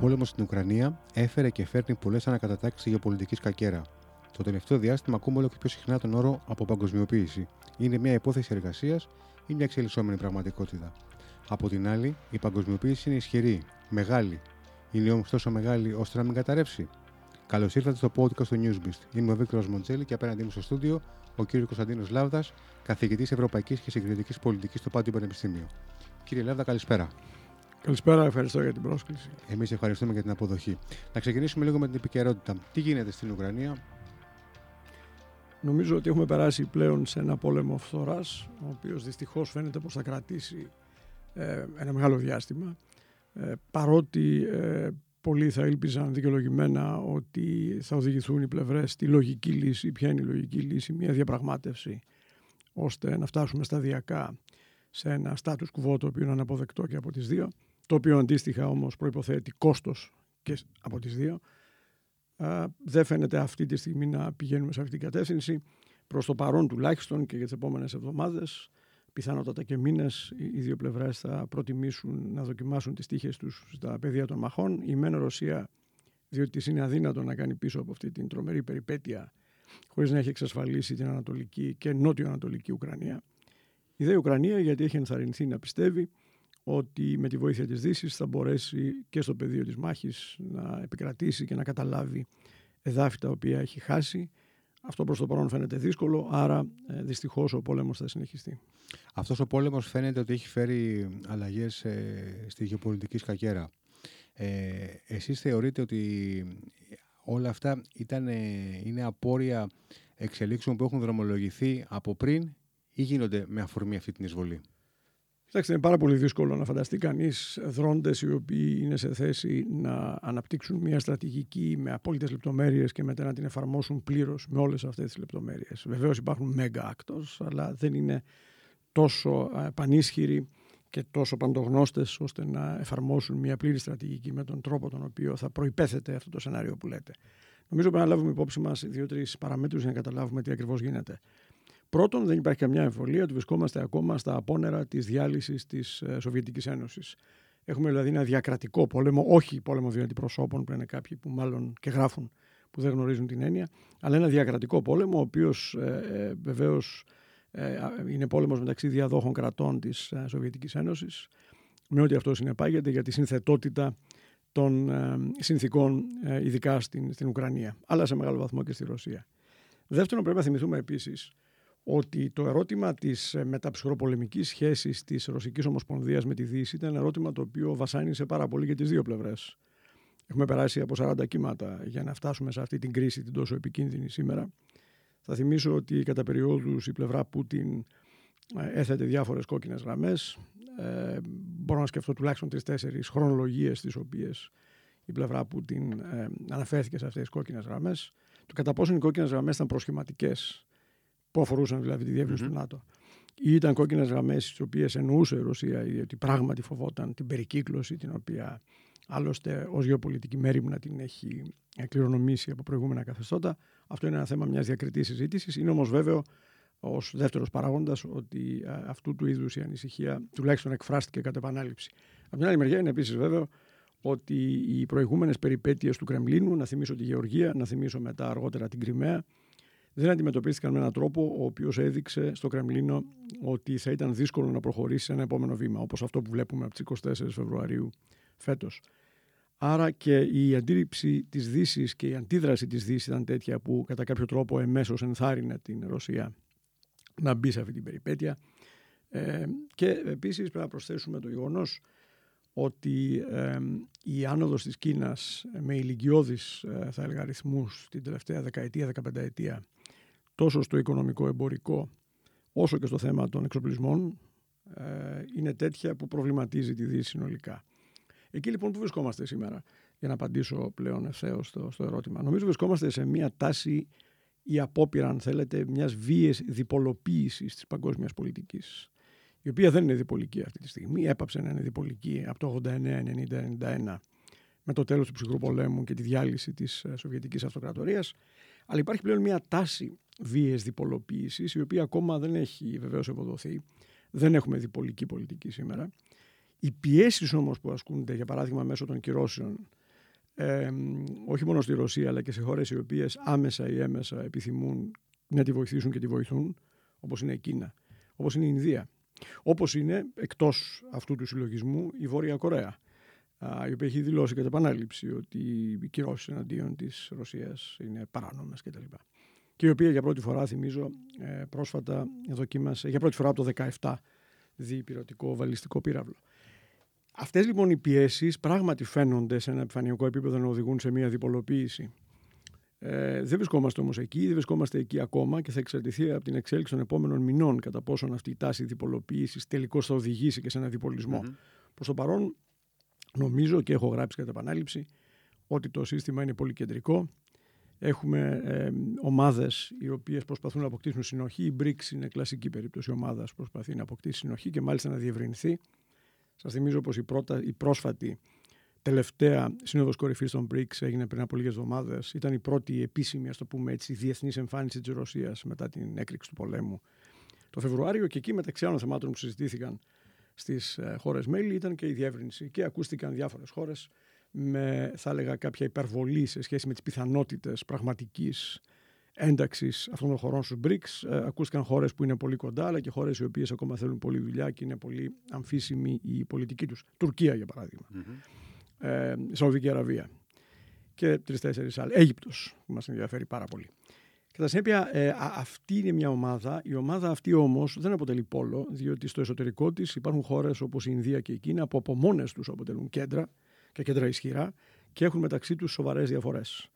πόλεμος στην Ουκρανία έφερε και φέρνει πολλές ανακατατάξεις γεωπολιτικής κακέρα. Το τελευταίο διάστημα ακούμε όλο και πιο συχνά τον όρο αποπαγκοσμιοποίηση. Είναι μια υπόθεση εργασίας ή μια εξελισσόμενη πραγματικότητα. Από την άλλη, η παγκοσμιοποίηση είναι ισχυρή, μεγάλη. Είναι όμως τόσο μεγάλη ώστε να μην καταρρεύσει. Καλώς ήρθατε στο podcast του Newsbeast. Είμαι ο Βίκτορας Μοντζέλη και απέναντί μου στο στούντιο ο κ. Κωνσταντίνος Λάβδας, καθηγητής Ευρωπαϊκής και Συγκριτικής Πολιτικής στο Πάντιο Πανεπιστήμιο. Κύριε Λάβδα, καλησπέρα. Καλησπέρα, ευχαριστώ για την πρόσκληση. Εμείς ευχαριστούμε για την αποδοχή. Να ξεκινήσουμε λίγο με την επικαιρότητα. Τι γίνεται στην Ουκρανία, Νομίζω ότι έχουμε περάσει πλέον σε ένα πόλεμο φθοράς, ο οποίος δυστυχώς φαίνεται πως θα κρατήσει ε, ένα μεγάλο διάστημα. Ε, παρότι ε, πολλοί θα ήλπιζαν δικαιολογημένα ότι θα οδηγηθούν οι πλευρές στη λογική λύση. Ποια είναι η λογική λύση, μια διαπραγμάτευση, ώστε να φτάσουμε σταδιακά σε ένα status quo το οποίο είναι αναποδεκτό και από τις δύο το οποίο αντίστοιχα όμως προϋποθέτει κόστος και από τις δύο. δεν φαίνεται αυτή τη στιγμή να πηγαίνουμε σε αυτή την κατεύθυνση. Προς το παρόν τουλάχιστον και για τις επόμενες εβδομάδες, πιθανότατα και μήνες, οι δύο πλευρές θα προτιμήσουν να δοκιμάσουν τις τύχες τους στα πεδία των μαχών. Η μεν Ρωσία, διότι της είναι αδύνατο να κάνει πίσω από αυτή την τρομερή περιπέτεια, χωρίς να έχει εξασφαλίσει την Ανατολική και Νότιο-Ανατολική Ουκρανία. Η δε Ουκρανία γιατί έχει ενθαρρυνθεί να πιστεύει ότι με τη βοήθεια της δύσης θα μπορέσει και στο πεδίο της μάχης να επικρατήσει και να καταλάβει εδάφη τα οποία έχει χάσει. Αυτό προς το παρόν φαίνεται δύσκολο, άρα ε, δυστυχώς ο πόλεμος θα συνεχιστεί. Αυτός ο πόλεμος φαίνεται ότι έχει φέρει αλλαγές ε, στη γεωπολιτική σκακέρα. Ε, εσείς θεωρείτε ότι όλα αυτά ήταν, είναι απόρρια εξελίξεων που έχουν δρομολογηθεί από πριν ή γίνονται με αφορμή αυτή την εισβολή; Κοιτάξτε, είναι πάρα πολύ δύσκολο να φανταστεί κανείς δρόντες οι οποίοι είναι σε θέση να αναπτύξουν μια στρατηγική με απόλυτες λεπτομέρειες και μετά να την εφαρμόσουν πλήρως με όλες αυτές τις λεπτομέρειες. Βεβαίως υπάρχουν mega actors, αλλά δεν είναι τόσο πανίσχυροι και τόσο παντογνώστες ώστε να εφαρμόσουν μια πλήρη στρατηγική με τον τρόπο τον οποίο θα προπέθεται αυτό το σενάριο που λέτε. Νομίζω πρέπει να λάβουμε υπόψη μας δύο-τρεις παραμέτρους για να καταλάβουμε τι ακριβώς γίνεται. Πρώτον, δεν υπάρχει καμιά εμφολία ότι βρισκόμαστε ακόμα στα απόνερα της διάλυσης της ε, Σοβιετικής Ένωσης. Έχουμε δηλαδή ένα διακρατικό πόλεμο, όχι πόλεμο δύο αντιπροσώπων, που είναι κάποιοι που μάλλον και γράφουν που δεν γνωρίζουν την έννοια, αλλά ένα διακρατικό πόλεμο, ο οποίος ε, ε, βεβαίως ε, είναι πόλεμος μεταξύ διαδόχων κρατών της ε, Σοβιετικής Ένωσης, με ό,τι αυτό συνεπάγεται για τη συνθετότητα των ε, συνθήκων, ειδικά στην, στην Ουκρανία, αλλά σε μεγάλο βαθμό και στη Ρωσία. Δεύτερον, πρέπει να θυμηθούμε επίσης ότι το ερώτημα της ε, μεταψυχροπολεμικής σχέσης της Ρωσικής Ομοσπονδίας με τη Δύση ήταν ένα ερώτημα το οποίο βασάνισε πάρα πολύ για τις δύο πλευρές. Έχουμε περάσει από 40 κύματα για να φτάσουμε σε αυτή την κρίση την τόσο επικίνδυνη σήμερα. Θα θυμίσω ότι κατά περιόδους η πλευρά Πούτιν ε, έθετε διάφορες κόκκινες γραμμές. Ε, μπορώ να σκεφτώ τουλάχιστον τρεις-τέσσερις χρονολογίες τις οποίες η πλευρά Πούτιν ε, αναφέρθηκε σε αυτές τις κόκκινες γραμμές. Το κατά πόσο οι κόκκινες γραμμές ήταν προσχηματικές που αφορούσαν δηλαδή τη διεύρυνση mm-hmm. του ΝΑΤΟ. Ή ήταν κόκκινες γραμμές, τι οποίες εννοούσε η Ρωσία, ότι πράγματι φοβόταν την περικύκλωση, την οποία άλλωστε ως γεωπολιτική μέρημνα την έχει κληρονομήσει από προηγούμενα καθεστώτα. Αυτό είναι ένα θέμα μιας διακριτής συζήτησης. Είναι όμως βέβαιο ως δεύτερος παράγοντας ότι αυτού του είδους η ανησυχία τουλάχιστον εκφράστηκε κατά επανάληψη. Από την άλλη μεριά είναι επίσης βέβαιο ότι οι προηγούμενες περιπέτειες του Κρεμλίνου, να θυμίσω τη Γεωργία, να θυμίσω μετά αργότερα την Κρυμαία, δεν αντιμετωπίστηκαν με έναν τρόπο ο οποίος έδειξε στο Κρεμλίνο ότι θα ήταν δύσκολο να προχωρήσει σε ένα επόμενο βήμα, όπως αυτό που βλέπουμε από τις 24 Φεβρουαρίου φέτος. Άρα και η αντίληψη της Δύσης και η αντίδραση της Δύσης ήταν τέτοια που κατά κάποιο τρόπο εμέσως ενθάρρυνε την Ρωσία να μπει σε αυτή την περιπέτεια. Ε, και επίσης πρέπει να προσθέσουμε το γεγονός ότι ε, η άνοδος της Κίνας με ηλικιώδεις ε, θα έλεγα αριθμούς την τελευταία δεκαετία, δεκαπενταετία τόσο στο οικονομικό εμπορικό όσο και στο θέμα των εξοπλισμών ε, είναι τέτοια που προβληματίζει τη Δύση συνολικά. Εκεί λοιπόν που βρισκόμαστε σήμερα, για να απαντήσω πλέον ευθέως στο, στο ερώτημα. Νομίζω βρισκόμαστε σε μια τάση ή απόπειρα, αν θέλετε, μιας βίαιης διπολοποίησης της παγκόσμιας πολιτικής. Η οποία δεν είναι διπολική αυτή τη στιγμή. Έπαψε να είναι διπολική από το 89, 90, 91 με το τέλος του ψυχρού πολέμου και τη διάλυση της ε, Σοβιετικής Αυτοκρατορίας. Αλλά υπάρχει πλέον μια τάση βίαιες διπολοποίησης, η οποία ακόμα δεν έχει βεβαίως ευοδοθεί. Δεν έχουμε διπολική πολιτική σήμερα. Οι πιέσεις όμως που ασκούνται, για παράδειγμα μέσω των κυρώσεων ε, όχι μόνο στη Ρωσία αλλά και σε χώρες οι οποίες άμεσα ή έμεσα επιθυμούν να τη βοηθήσουν και τη βοηθούν, όπως είναι η Κίνα, όπως είναι η Ινδία, όπως είναι εκτός αυτού του συλλογισμού η Βόρεια Κορέα, η οποία έχει δηλώσει κατά επανάληψη ότι οι κυρώσεις εναντίον της Ρωσίας είναι παράνομες κτλ. Και η οποία για πρώτη φορά, θυμίζω, ε, πρόσφατα δοκίμασε, για πρώτη φορά από το 2017, διπυρωτικό βαλιστικό πύραυλο. Αυτές λοιπόν οι πιέσεις πράγματι φαίνονται σε ένα επιφανειακό επίπεδο να οδηγούν σε μια διπολοποίηση. Ε, δεν βρισκόμαστε όμως εκεί, δεν βρισκόμαστε εκεί ακόμα και θα εξαρτηθεί από την εξέλιξη των επόμενων μηνών κατά πόσον αυτή η τάση διπολοποίησης τελικώς θα οδηγήσει και σε ένα διπολισμό. Mm-hmm. Προς το παρόν, νομίζω και έχω γράψει κατά επανάληψη ότι το σύστημα είναι πολύ κεντρικό. Έχουμε ε, ομάδες οι οποίες προσπαθούν να αποκτήσουν συνοχή. Η BRICS είναι κλασική περίπτωση ομάδα που προσπαθεί να αποκτήσει συνοχή και μάλιστα να διευρυνθεί. Σας θυμίζω πως η, η πρόσφατη τελευταία σύνοδος κορυφής των BRICS έγινε πριν από λίγες εβδομάδες. Ήταν η πρώτη επίσημη, ας το πούμε έτσι, διεθνής εμφάνιση της Ρωσίας μετά την έκρηξη του πολέμου το Φεβρουάριο. Και εκεί, μεταξύ άλλων θεμάτων που συζητήθηκαν στις ε, χώρες μέλη, ήταν και η διεύρυνση. Και ακούστηκαν διάφορες χώρες με, θα έλεγα, κάποια υπερβολή σε σχέση με τις πιθανότητες πραγματικής ένταξης αυτών των χωρών στους BRICS. Ε, ακούστηκαν χώρες που είναι πολύ κοντά, αλλά και χώρες οι οποίες ακόμα θέλουν πολύ δουλειά και είναι πολύ αμφίσιμη η πολιτική τους. Τουρκία, για παράδειγμα. Mm-hmm. Ε, Σαουδική Αραβία. Και τρει-τέσσερι άλλες. Αίγυπτος, που μας ενδιαφέρει πάρα πολύ. Κατά συνέπεια, ε, αυτή είναι μια ομάδα. Η ομάδα αυτή όμως δεν αποτελεί πόλο, διότι στο εσωτερικό της υπάρχουν χώρες όπως η Ινδία και η Κίνα που από μόνες τους αποτελούν κέντρα και κέντρα ισχυρά και έχουν μεταξύ τους σοβαρές διαφορές.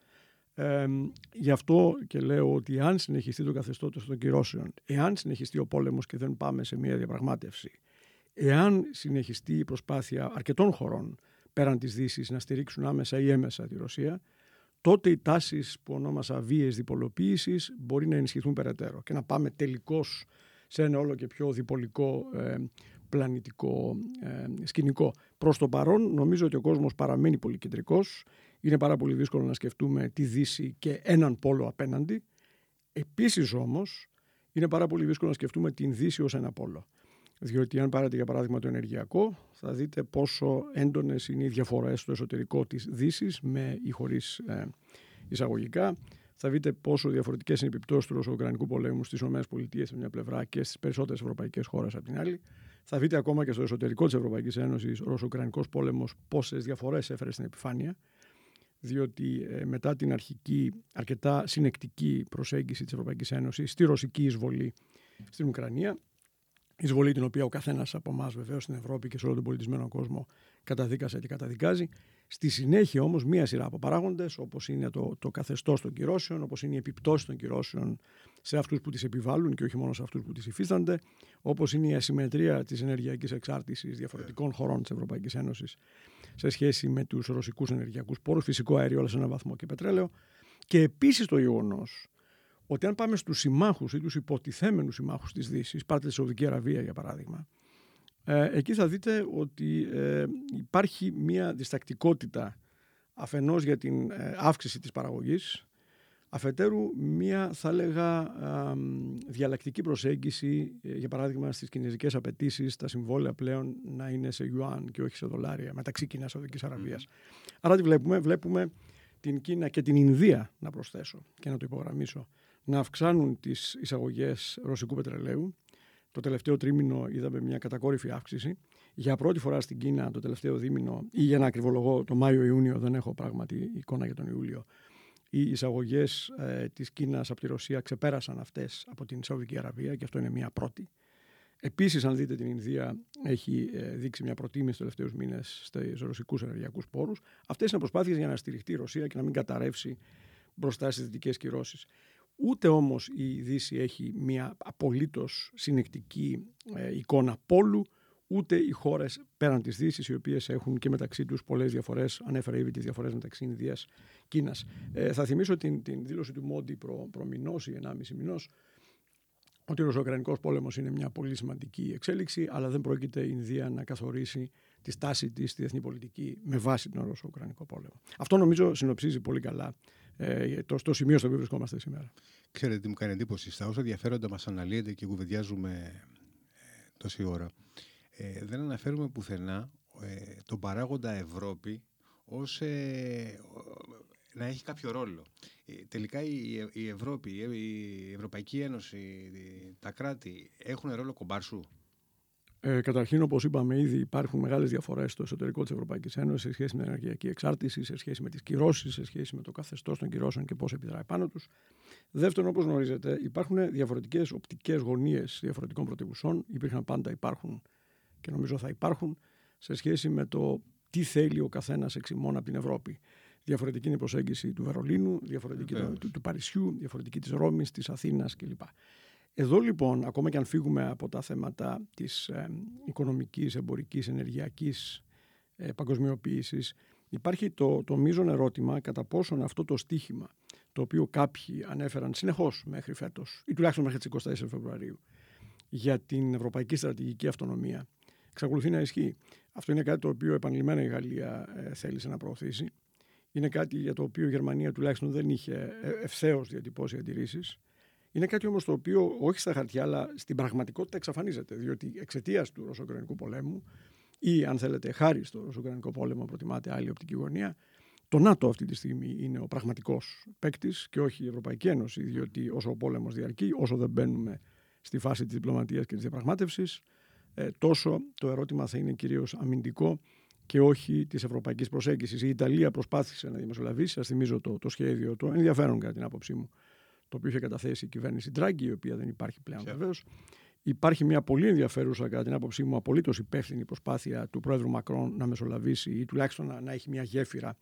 Ε, γι' αυτό και λέω ότι αν συνεχιστεί το καθεστώτος των κυρώσεων, εάν συνεχιστεί ο πόλεμος και δεν πάμε σε μια διαπραγμάτευση, εάν συνεχιστεί η προσπάθεια αρκετών χωρών πέραν της δύσης να στηρίξουν άμεσα ή έμεσα τη Ρωσία, τότε οι τάσεις που ονόμασα βίαιες διπολοποίησης μπορεί να ενισχυθούν περαιτέρω και να πάμε τελικώς σε ένα όλο και πιο διπολικό ε, πλανητικό ε, σκηνικό. Προς το παρόν νομίζω ότι ο κόσμος παραμένει πολύ κεντρικός είναι πάρα πολύ δύσκολο να σκεφτούμε τη Δύση και έναν πόλο απέναντι. Επίσης όμως είναι πάρα πολύ δύσκολο να σκεφτούμε την Δύση ως ένα πόλο. Διότι αν πάρετε για παράδειγμα το ενεργειακό θα δείτε πόσο έντονες είναι οι διαφορές στο εσωτερικό της Δύσης με ή χωρίς ε, εισαγωγικά. Θα δείτε πόσο διαφορετικές είναι οι επιπτώσεις του Ρωσο-Ουκρανικού πολέμου στις ΗΠΑ από μια πλευρά και στις περισσότερες ευρωπαϊκές χώρες από την άλλη. Θα δείτε ακόμα και στο εσωτερικό της Ευρωπαϊκής Ένωσης ο Ρωσο-Ουκρανικός πόλεμος πόσες διαφορές έφερε στην επιφάνεια διότι ε, μετά την αρχική αρκετά συνεκτική προσέγγιση της Ευρωπαϊκής Ένωσης στη ρωσική εισβολή στην Ουκρανία, εισβολή την οποία ο καθένας από εμάς βεβαίως στην Ευρώπη και σε όλο τον πολιτισμένο κόσμο καταδίκασε και καταδικάζει, Στη συνέχεια όμως μία σειρά από παράγοντες όπως είναι το, το καθεστώς των κυρώσεων, όπως είναι η επιπτώση των κυρώσεων σε αυτούς που τις επιβάλλουν και όχι μόνο σε αυτούς που τις υφίστανται, όπως είναι η ασυμμετρία της ενεργειακής εξάρτησης διαφορετικών χωρών της Ευρωπαϊκής Ένωσης σε σχέση με τους ρωσικούς ενεργειακούς πόρους, φυσικό αέριο όλα σε έναν βαθμό και πετρέλαιο. Και επίσης το γεγονός ότι αν πάμε στους συμμάχους ή τους υποτιθέμενους συμμάχους της Δύσης, πάρτε τη Σαουδική Αραβία για παράδειγμα, ε, εκεί θα δείτε ότι ε, υπάρχει μια διστακτικότητα αφενός για την ε, αύξηση της παραγωγής, αφετέρου μια θα έλεγα διαλλακτική προσέγγιση, για παράδειγμα στις κινέζικες απαιτήσεις, τα συμβόλαια πλέον να είναι σε γιουάν και όχι σε δολάρια μεταξύ Κίνας και Σαουδικής Αραβίας. Άρα τι βλέπουμε, βλέπουμε την Κίνα και την Ινδία να προσθέσω και να το υπογραμμίσω, να αυξάνουν τις εισαγωγές ρωσικού πετρελαίου, το τελευταίο τρίμηνο είδαμε μια κατακόρυφη αύξηση. Για πρώτη φορά στην Κίνα το τελευταίο δίμηνο, ή για ένα ακριβολογώ, το Μάιο-Ιούνιο, δεν έχω πράγματι εικόνα για τον Ιούλιο, οι εισαγωγές ε, της Κίνας από τη Ρωσία ξεπέρασαν αυτές από την Σαουδική Αραβία και αυτό είναι μια πρώτη. Επίσης, αν δείτε την Ινδία, έχει ε, δείξει μια προτίμηση του τελευταίους μήνες στους ρωσικούς ενεργειακούς πόρους. Αυτές είναι προσπάθειες για να στηριχτεί η Ρωσία και να μην καταρρεύσει μπροστά στις δυτικές κυρώσεις. Ούτε όμως η Δύση έχει μια απολύτως συνεκτική ε, εικόνα πόλου, ούτε οι χώρες πέραν της Δύσης, οι οποίες έχουν και μεταξύ τους πολλές διαφορές, ανέφερα ήδη τις διαφορές μεταξύ Ινδίας και Κίνας. Ε, θα θυμίσω την, την δήλωση του Μόντι προ, προ μηνός ή ενάμιση μηνός, ότι ο Ρωσοκρανικός πόλεμος είναι μια πολύ σημαντική εξέλιξη, αλλά δεν πρόκειται η Ινδία να καθορίσει τη στάση της στη διεθνή πολιτική με βάση τον Ρωσο-Ουκρανικό πόλεμο. Αυτό νομίζω συνοψίζει πολύ καλά ε, το, στο σημείο στο οποίο βρισκόμαστε σήμερα. Ξέρετε τι μου κάνει εντύπωση. Στα όσα ενδιαφέροντα μας αναλύεται και κουβεντιάζουμε ε, τόση ώρα, ε, δεν αναφέρουμε πουθενά ε, τον παράγοντα Ευρώπη ως ε, να έχει κάποιο ρόλο. Ε, τελικά η, η Ευρώπη, η Ευρωπαϊκή Ένωση, τα κράτη έχουν ρόλο κομπάρσου. Ε, καταρχήν, όπως είπαμε ήδη, υπάρχουν μεγάλες διαφορές στο εσωτερικό της Ευρωπαϊκής Ένωσης σε σχέση με την ενεργειακή εξάρτηση, σε σχέση με τις κυρώσεις, σε σχέση με το καθεστώς των κυρώσεων και πώς επιδράει πάνω τους. Δεύτερον, όπως γνωρίζετε, υπάρχουν διαφορετικές οπτικές γωνίες διαφορετικών πρωτεύουσών. Υπήρχαν πάντα, υπάρχουν και νομίζω θα υπάρχουν σε σχέση με το τι θέλει ο καθένας εξημών από την Ευρώπη. Διαφορετική είναι η προσέγγιση του Βερολίνου, διαφορετική του, του, Παρισιού, διαφορετική της Ρώμης, της Αθήνας κλπ. Εδώ λοιπόν, ακόμα και αν φύγουμε από τα θέματα της ε, οικονομικής, εμπορικής, ενεργειακής ε, παγκοσμιοποίησης, υπάρχει το, το μείζον ερώτημα κατά πόσον αυτό το στίχημα, το οποίο κάποιοι ανέφεραν συνεχώς μέχρι φέτος, ή τουλάχιστον μέχρι τις 24 Φεβρουαρίου, για την ευρωπαϊκή στρατηγική αυτονομία, εξακολουθεί να ισχύει. Αυτό είναι κάτι το οποίο επανειλημμένα η Γαλλία ε, θέλησε να προωθήσει. Είναι κάτι για το οποίο η Γερμανία τουλάχιστον δεν είχε ε, ευθέως διατυπώσει αντιρρήσεις. Είναι κάτι όμως το οποίο όχι στα χαρτιά, αλλά στην πραγματικότητα εξαφανίζεται. Διότι εξαιτίας του Ρωσοκρανικού πολέμου ή, αν θέλετε, χάρη στο Ρωσοκρανικό πόλεμο, προτιμάτε άλλη οπτική γωνία, το ΝΑΤΟ αυτή τη στιγμή είναι ο πραγματικός παίκτης και όχι η Ευρωπαϊκή Ένωση. Διότι όσο ο πόλεμος διαρκεί, όσο δεν μπαίνουμε στη φάση της διπλωματίας και της διαπραγμάτευσης, ε, τόσο το ερώτημα θα είναι κυρίως αμυντικό και όχι της ευρωπαϊκής προσέγγισης. Η Ιταλία προσπάθησε να διαμεσολαβήσει. Σας θυμίζω το, το σχέδιο, το ενδιαφέρον κατά την άποψή μου, το οποίο είχε καταθέσει η κυβέρνηση Ντράγκη, η οποία δεν υπάρχει πλέον βεβαίως. Υπάρχει μια πολύ ενδιαφέρουσα, κατά την άποψή μου, απολύτως υπεύθυνη προσπάθεια του πρόεδρου Μακρόν να μεσολαβήσει ή τουλάχιστον να, να έχει μια γέφυρα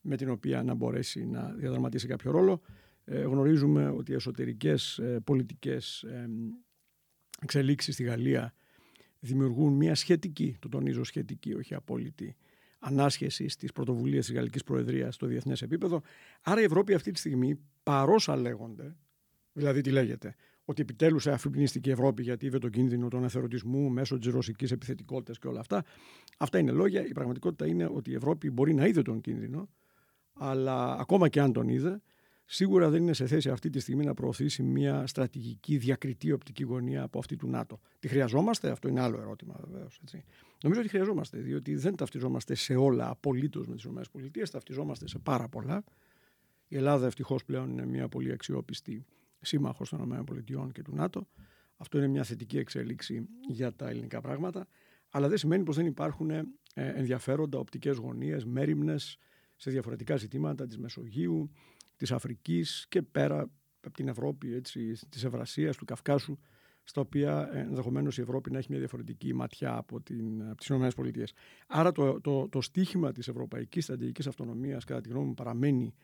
με την οποία να μπορέσει να διαδραματίσει κάποιο ρόλο. Ε, γνωρίζουμε ότι οι εσωτερικές ε, πολιτικές ε, εξελίξεις στη Γαλλία δημιουργούν μια σχετική, το τονίζω σχετική, όχι απόλυτη, ανάσχεση στις πρωτοβουλίες της Γαλλικής Προεδρίας στο διεθνές επίπεδο. Άρα η Ευρώπη αυτή τη στιγμή, παρόσα λέγονται, δηλαδή τι λέγεται, ότι επιτέλους αφυπνίστηκε η Ευρώπη γιατί είδε τον κίνδυνο των εθερωτισμού μέσω της ρωσικής επιθετικότητας και όλα αυτά. Αυτά είναι λόγια. Η πραγματικότητα είναι ότι η Ευρώπη μπορεί να είδε τον κίνδυνο, αλλά ακόμα και αν τον είδε, σίγουρα δεν είναι σε θέση αυτή τη στιγμή να προωθήσει μια στρατηγική διακριτή οπτική γωνία από αυτή του ΝΑΤΟ. Τη χρειαζόμαστε, αυτό είναι άλλο ερώτημα βεβαίως. Νομίζω ότι χρειαζόμαστε, διότι δεν ταυτιζόμαστε σε όλα απολύτως με τις ΗΠΑ, ταυτιζόμαστε σε πάρα πολλά. Η Ελλάδα ευτυχώς πλέον είναι μια πολύ αξιόπιστη σύμμαχος των ΗΠΑ και του ΝΑΤΟ. Αυτό είναι μια θετική εξέλιξη για τα ελληνικά πράγματα. Αλλά δεν σημαίνει πως δεν υπάρχουν ε, ενδιαφέροντα οπτικές γωνίες, μέρημνες σε διαφορετικά ζητήματα της Μεσογείου, της Αφρικής και πέρα από την Ευρώπη, έτσι, της Ευρασίας, του Καυκάσου, στα οποία ενδεχομένως η Ευρώπη να έχει μια διαφορετική ματιά από, την, από τις ΗΠΑ. Άρα το, το, το στίχημα της ευρωπαϊκής στρατηγικής αυτονομίας κατά τη γνώμη μου παραμένει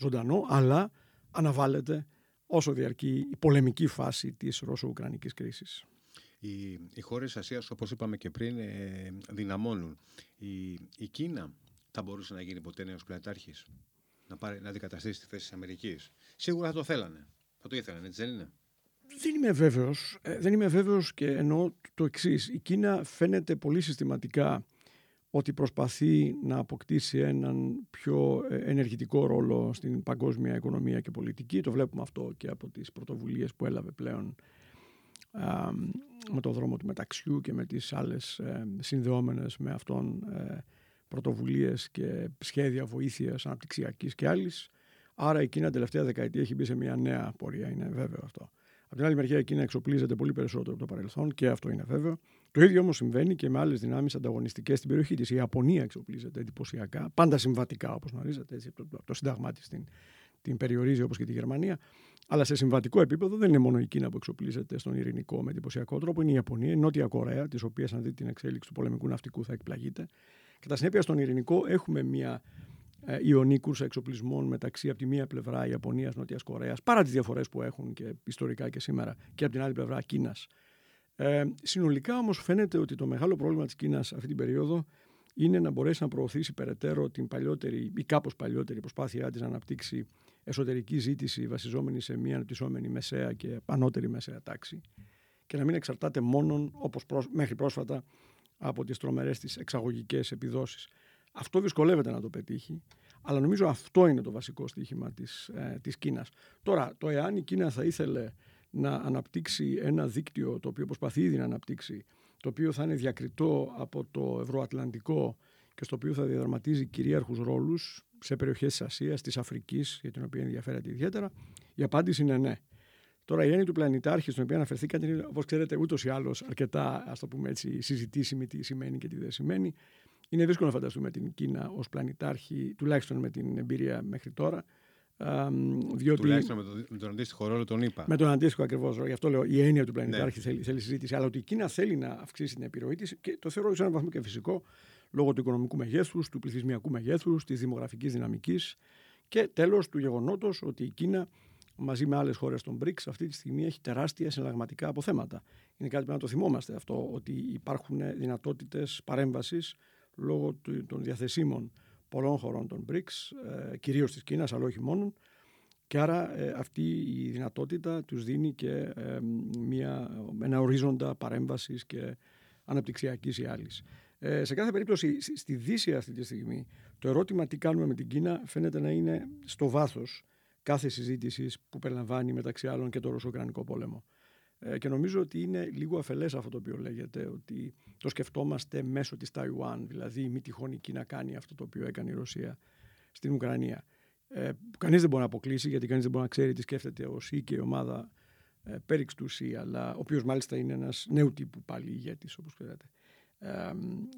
ζωντανό, αλλά αναβάλλεται όσο διαρκεί η πολεμική φάση της Ρώσο-Ουκρανικής κρίσης. Οι, οι χώρες Ασίας, όπως είπαμε και πριν, ε, δυναμώνουν. Η, η Κίνα θα μπορούσε να γίνει ποτέ νέος πλατάρχης; Να, πάρει, να αντικαταστήσει τη θέση της Αμερικής; Σίγουρα θα το θέλανε. Θα το ήθελαν, έτσι δεν είναι; Δεν είμαι βέβαιος. Ε, δεν είμαι βέβαιος και εννοώ το εξής. Η Κίνα φαίνεται πολύ συστηματικά ότι προσπαθεί να αποκτήσει έναν πιο ε, ενεργητικό ρόλο στην παγκόσμια οικονομία και πολιτική. Το βλέπουμε αυτό και από τις πρωτοβουλίες που έλαβε πλέον α, με το δρόμο του μεταξιού και με τις άλλες ε, συνδεόμενες με αυτόν ε, πρωτοβουλίες και σχέδια βοήθειας αναπτυξιακής και άλλης. Άρα η Κίνα τελευταία δεκαετία έχει μπει σε μια νέα πορεία, είναι βέβαιο αυτό. Από την άλλη μεριά, η Κίνα εξοπλίζεται πολύ περισσότερο από το παρελθόν και αυτό είναι βέβαιο. Το ίδιο όμως συμβαίνει και με άλλες δυνάμεις ανταγωνιστικές στην περιοχή της. Η Ιαπωνία εξοπλίζεται εντυπωσιακά, πάντα συμβατικά όπως γνωρίζετε, έτσι, το, το σύνταγμά της την, την περιορίζει όπως και τη Γερμανία. Αλλά σε συμβατικό επίπεδο δεν είναι μόνο η Κίνα που εξοπλίζεται στον ειρηνικό με εντυπωσιακό τρόπο, είναι η Ιαπωνία, η Νότια Κορέα, της οποίας αν δείτε την εξέλιξη του πολεμικού ναυτικού θα εκπλαγείτε. Κατά συνέπεια, στον Ειρηνικό έχουμε μια ε, ιονή κούρσα εξοπλισμών μεταξύ από τη μία πλευρά Ιαπωνίας, Νότιας Κορέας, παρά τις διαφορές που έχουν και ιστορικά και σήμερα, και από την άλλη πλευρά Κίνας. Ε, συνολικά όμως φαίνεται ότι το μεγάλο πρόβλημα της Κίνας αυτή την περίοδο είναι να μπορέσει να προωθήσει περαιτέρω την παλιότερη ή κάπως παλιότερη προσπάθειά της να αναπτύξει εσωτερική ζήτηση βασιζόμενη σε μια αναπτυσσόμενη μεσαία και ανώτερη μεσαία τάξη και να μην εξαρτάται μόνο όπως μέχρι πρόσφατα από τις τρομερές της εξαγωγικές επιδόσεις. Αυτό δυσκολεύεται να το πετύχει, αλλά νομίζω αυτό είναι το βασικό στοίχημα της, ε, της Κίνας. Τώρα, το εάν η Κίνα θα ήθελε να αναπτύξει ένα δίκτυο το οποίο προσπαθεί ήδη να αναπτύξει, το οποίο θα είναι διακριτό από το ευρωατλαντικό και στο οποίο θα διαδραματίζει κυρίαρχους ρόλους σε περιοχές της Ασίας, της Αφρικής, για την οποία ενδιαφέρεται ιδιαίτερα, η απάντηση είναι ναι. Τώρα, η έννοια του πλανητάρχη, στην οποία αναφερθήκατε, είναι όπως ξέρετε ούτως ή άλλως αρκετά ας το πούμε έτσι, συζητήσιμη τι σημαίνει και τι δεν σημαίνει. Είναι δύσκολο να φανταστούμε την Κίνα ως πλανητάρχη, τουλάχιστον με την εμπειρία μέχρι τώρα. Διότι... Τουλάχιστον με, τον, με τον αντίστοιχο ρόλο τον είπα. Με τον αντίστοιχο ακριβώς ρόλο. Γι' αυτό λέω η έννοια του πλανητάρχη ναι. θέλει, θέλει συζήτηση. Αλλά ότι η Κίνα θέλει να αυξήσει την επιρροή της και το θεωρώ σε έναν βαθμό και φυσικό λόγω του οικονομικού μεγέθους, του πληθυσμιακού μεγέθους, της δημογραφικής δυναμικής και τέλος του γεγονότος ότι η Κίνα μαζί με άλλες χώρες των BRICS αυτή τη στιγμή έχει τεράστια συναλλαγματικά αποθέματα. Είναι κάτι που να το θυμόμαστε αυτό, ότι υπάρχουν δυνατότητες παρέμβασης λόγω των διαθεσίμων πολλών χωρών των BRICS, ε, κυρίως της Κίνας, αλλά όχι μόνο. Και άρα ε, αυτή η δυνατότητα τους δίνει και ε, μια, ένα ορίζοντα παρέμβασης και αναπτυξιακής ή άλλης. Ε, σε κάθε περίπτωση, στη Δύση αυτή τη στιγμή, το ερώτημα τι κάνουμε με την Κίνα φαίνεται να είναι στο βάθος κάθε συζήτησης που περιλαμβάνει μεταξύ άλλων και το Ρωσο-Ουκρανικό πόλεμο. Ε, και νομίζω ότι είναι λίγο αφελές αυτό το οποίο λέγεται, ότι το σκεφτόμαστε μέσω της Ταϊουάν, δηλαδή μη τυχόν η Κίνα κάνει αυτό το οποίο έκανε η Ρωσία στην Ουκρανία. Ε, κανείς δεν μπορεί να αποκλείσει, γιατί κανείς δεν μπορεί να ξέρει τι σκέφτεται ο ΣΥ και η ομάδα ε, πέριξ του ΣΥ, αλλά ο οποίος μάλιστα είναι ένας νέου τύπου πάλι ηγέτης, όπως ξέρετε, ε,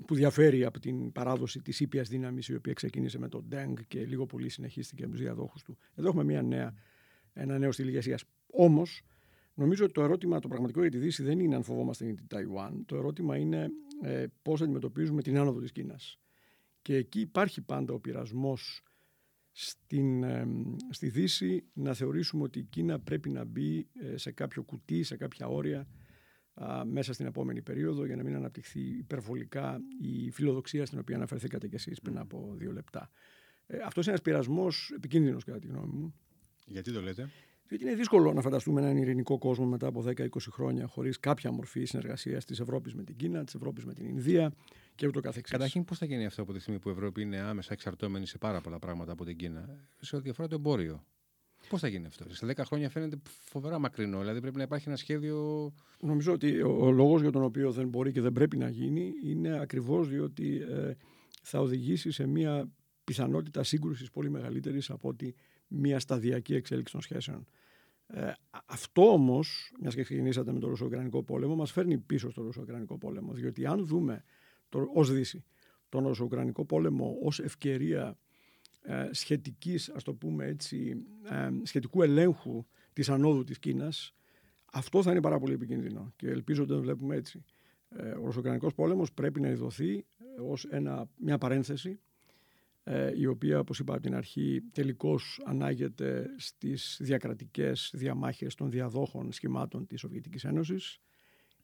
που διαφέρει από την παράδοση της ήπιας δύναμης, η οποία ξεκίνησε με τον Ντέγκ και λίγο πολύ συνεχίστηκε με τους διαδόχους του. Εδώ έχουμε μια νέα, ένα νέο στυλ ηγεσίας. Όμως, Νομίζω ότι το ερώτημα το πραγματικό για τη Δύση δεν είναι αν φοβόμαστε την Ταϊουάν. Το ερώτημα είναι ε, πώς αντιμετωπίζουμε την άνοδο της Κίνας. Και εκεί υπάρχει πάντα ο πειρασμός στην, ε, στη Δύση να θεωρήσουμε ότι η Κίνα πρέπει να μπει ε, σε κάποιο κουτί, σε κάποια όρια μέσα στην επόμενη περίοδο για να μην αναπτυχθεί υπερβολικά η φιλοδοξία στην οποία αναφερθήκατε κι εσείς πριν από δύο λεπτά. Ε, αυτός είναι ένας πειρασμός επικίνδυνος κατά τη γνώμη μου. Γιατί το λέτε; Γιατί είναι δύσκολο να φανταστούμε έναν ειρηνικό κόσμο μετά από 10-20 χρόνια χωρίς κάποια μορφή συνεργασίας της Ευρώπης με την Κίνα, της Ευρώπης με την Ινδία και ούτω καθεξής. Καταρχήν, πώς θα γίνει αυτό από τη στιγμή που η Ευρώπη είναι άμεσα εξαρτώμενη σε πάρα πολλά πράγματα από την Κίνα, σε ό,τι αφορά το εμπόριο. Πώς θα γίνει αυτό, Σε 10 χρόνια φαίνεται φοβερά μακρινό. Δηλαδή πρέπει να υπάρχει ένα σχέδιο. Νομίζω ότι ο, ο λόγος για τον οποίο δεν μπορεί και δεν πρέπει να γίνει είναι ακριβώς διότι ε, θα οδηγήσει σε μια πιθανότητα σύγκρουσης πολύ μεγαλύτερης από ότι μια σταδιακή εξέλιξη των σχέσεων. Ε, αυτό όμως, μιας και ξεκινήσατε με το Ρωσο-Ουκρανικό πόλεμο, μας φέρνει πίσω στο Ρωσο-Ουκρανικό πόλεμο. Διότι αν δούμε ως Δύση τον Ρωσο-Ουκρανικό πόλεμο ως ευκαιρία ε, σχετικής, ας το πούμε έτσι, ε, σχετικού ελέγχου της ανόδου της Κίνας, αυτό θα είναι πάρα πολύ επικίνδυνο και ελπίζω ότι το βλέπουμε έτσι. Ε, ο Ρωσο-Ουκρανικός πόλεμος πρέπει να ειδωθεί ως ένα, μια παρένθεση ε, η οποία, όπως είπα από την αρχή, τελικώς ανάγεται στις διακρατικές διαμάχες των διαδόχων σχημάτων της Σοβιετικής Ένωσης.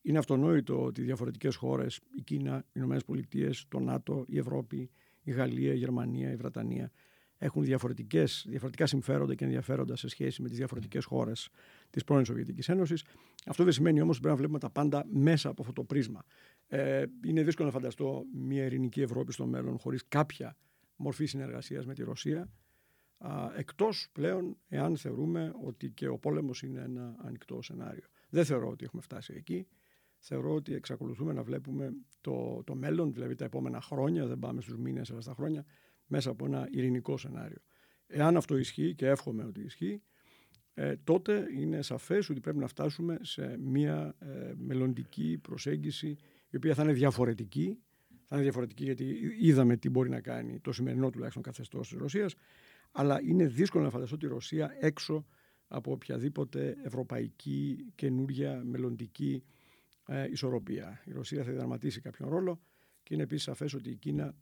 Είναι αυτονόητο ότι διαφορετικές χώρες, η Κίνα, οι Ηνωμένες Πολιτείες, το ΝΑΤΟ, η Ευρώπη, η Γαλλία, η Γερμανία, η Βρετανία, έχουν διαφορετικές, διαφορετικά συμφέροντα και ενδιαφέροντα σε σχέση με τις διαφορετικές χώρες της πρώην Σοβιετικής Ένωσης. Αυτό δεν σημαίνει όμως ότι πρέπει να βλέπουμε τα πάντα μέσα από αυτό το πρίσμα. Ε, είναι δύσκολο να φανταστώ μια ειρηνική Ευρώπη στο μέλλον χωρίς κάποια μορφή συνεργασίας με τη Ρωσία, α, εκτός πλέον εάν θεωρούμε ότι και ο πόλεμος είναι ένα ανοιχτό σενάριο. Δεν θεωρώ ότι έχουμε φτάσει εκεί. Θεωρώ ότι εξακολουθούμε να βλέπουμε το, το μέλλον, δηλαδή τα επόμενα χρόνια, δεν πάμε στους μήνες αλλά στα χρόνια, μέσα από ένα ειρηνικό σενάριο. Εάν αυτό ισχύει και εύχομαι ότι ισχύει, ε, τότε είναι σαφές ότι πρέπει να φτάσουμε σε μια ε, μελλοντική προσέγγιση η οποία θα είναι διαφορετική θα είναι διαφορετική γιατί είδαμε τι μπορεί να κάνει το σημερινό τουλάχιστον καθεστώς της Ρωσίας. Αλλά είναι δύσκολο να φανταστώ τη Ρωσία έξω από οποιαδήποτε ευρωπαϊκή, καινούρια, μελλοντική ε, ισορροπία. Η Ρωσία θα δραματίσει κάποιον ρόλο και είναι επίσης σαφές ότι η Κίνα,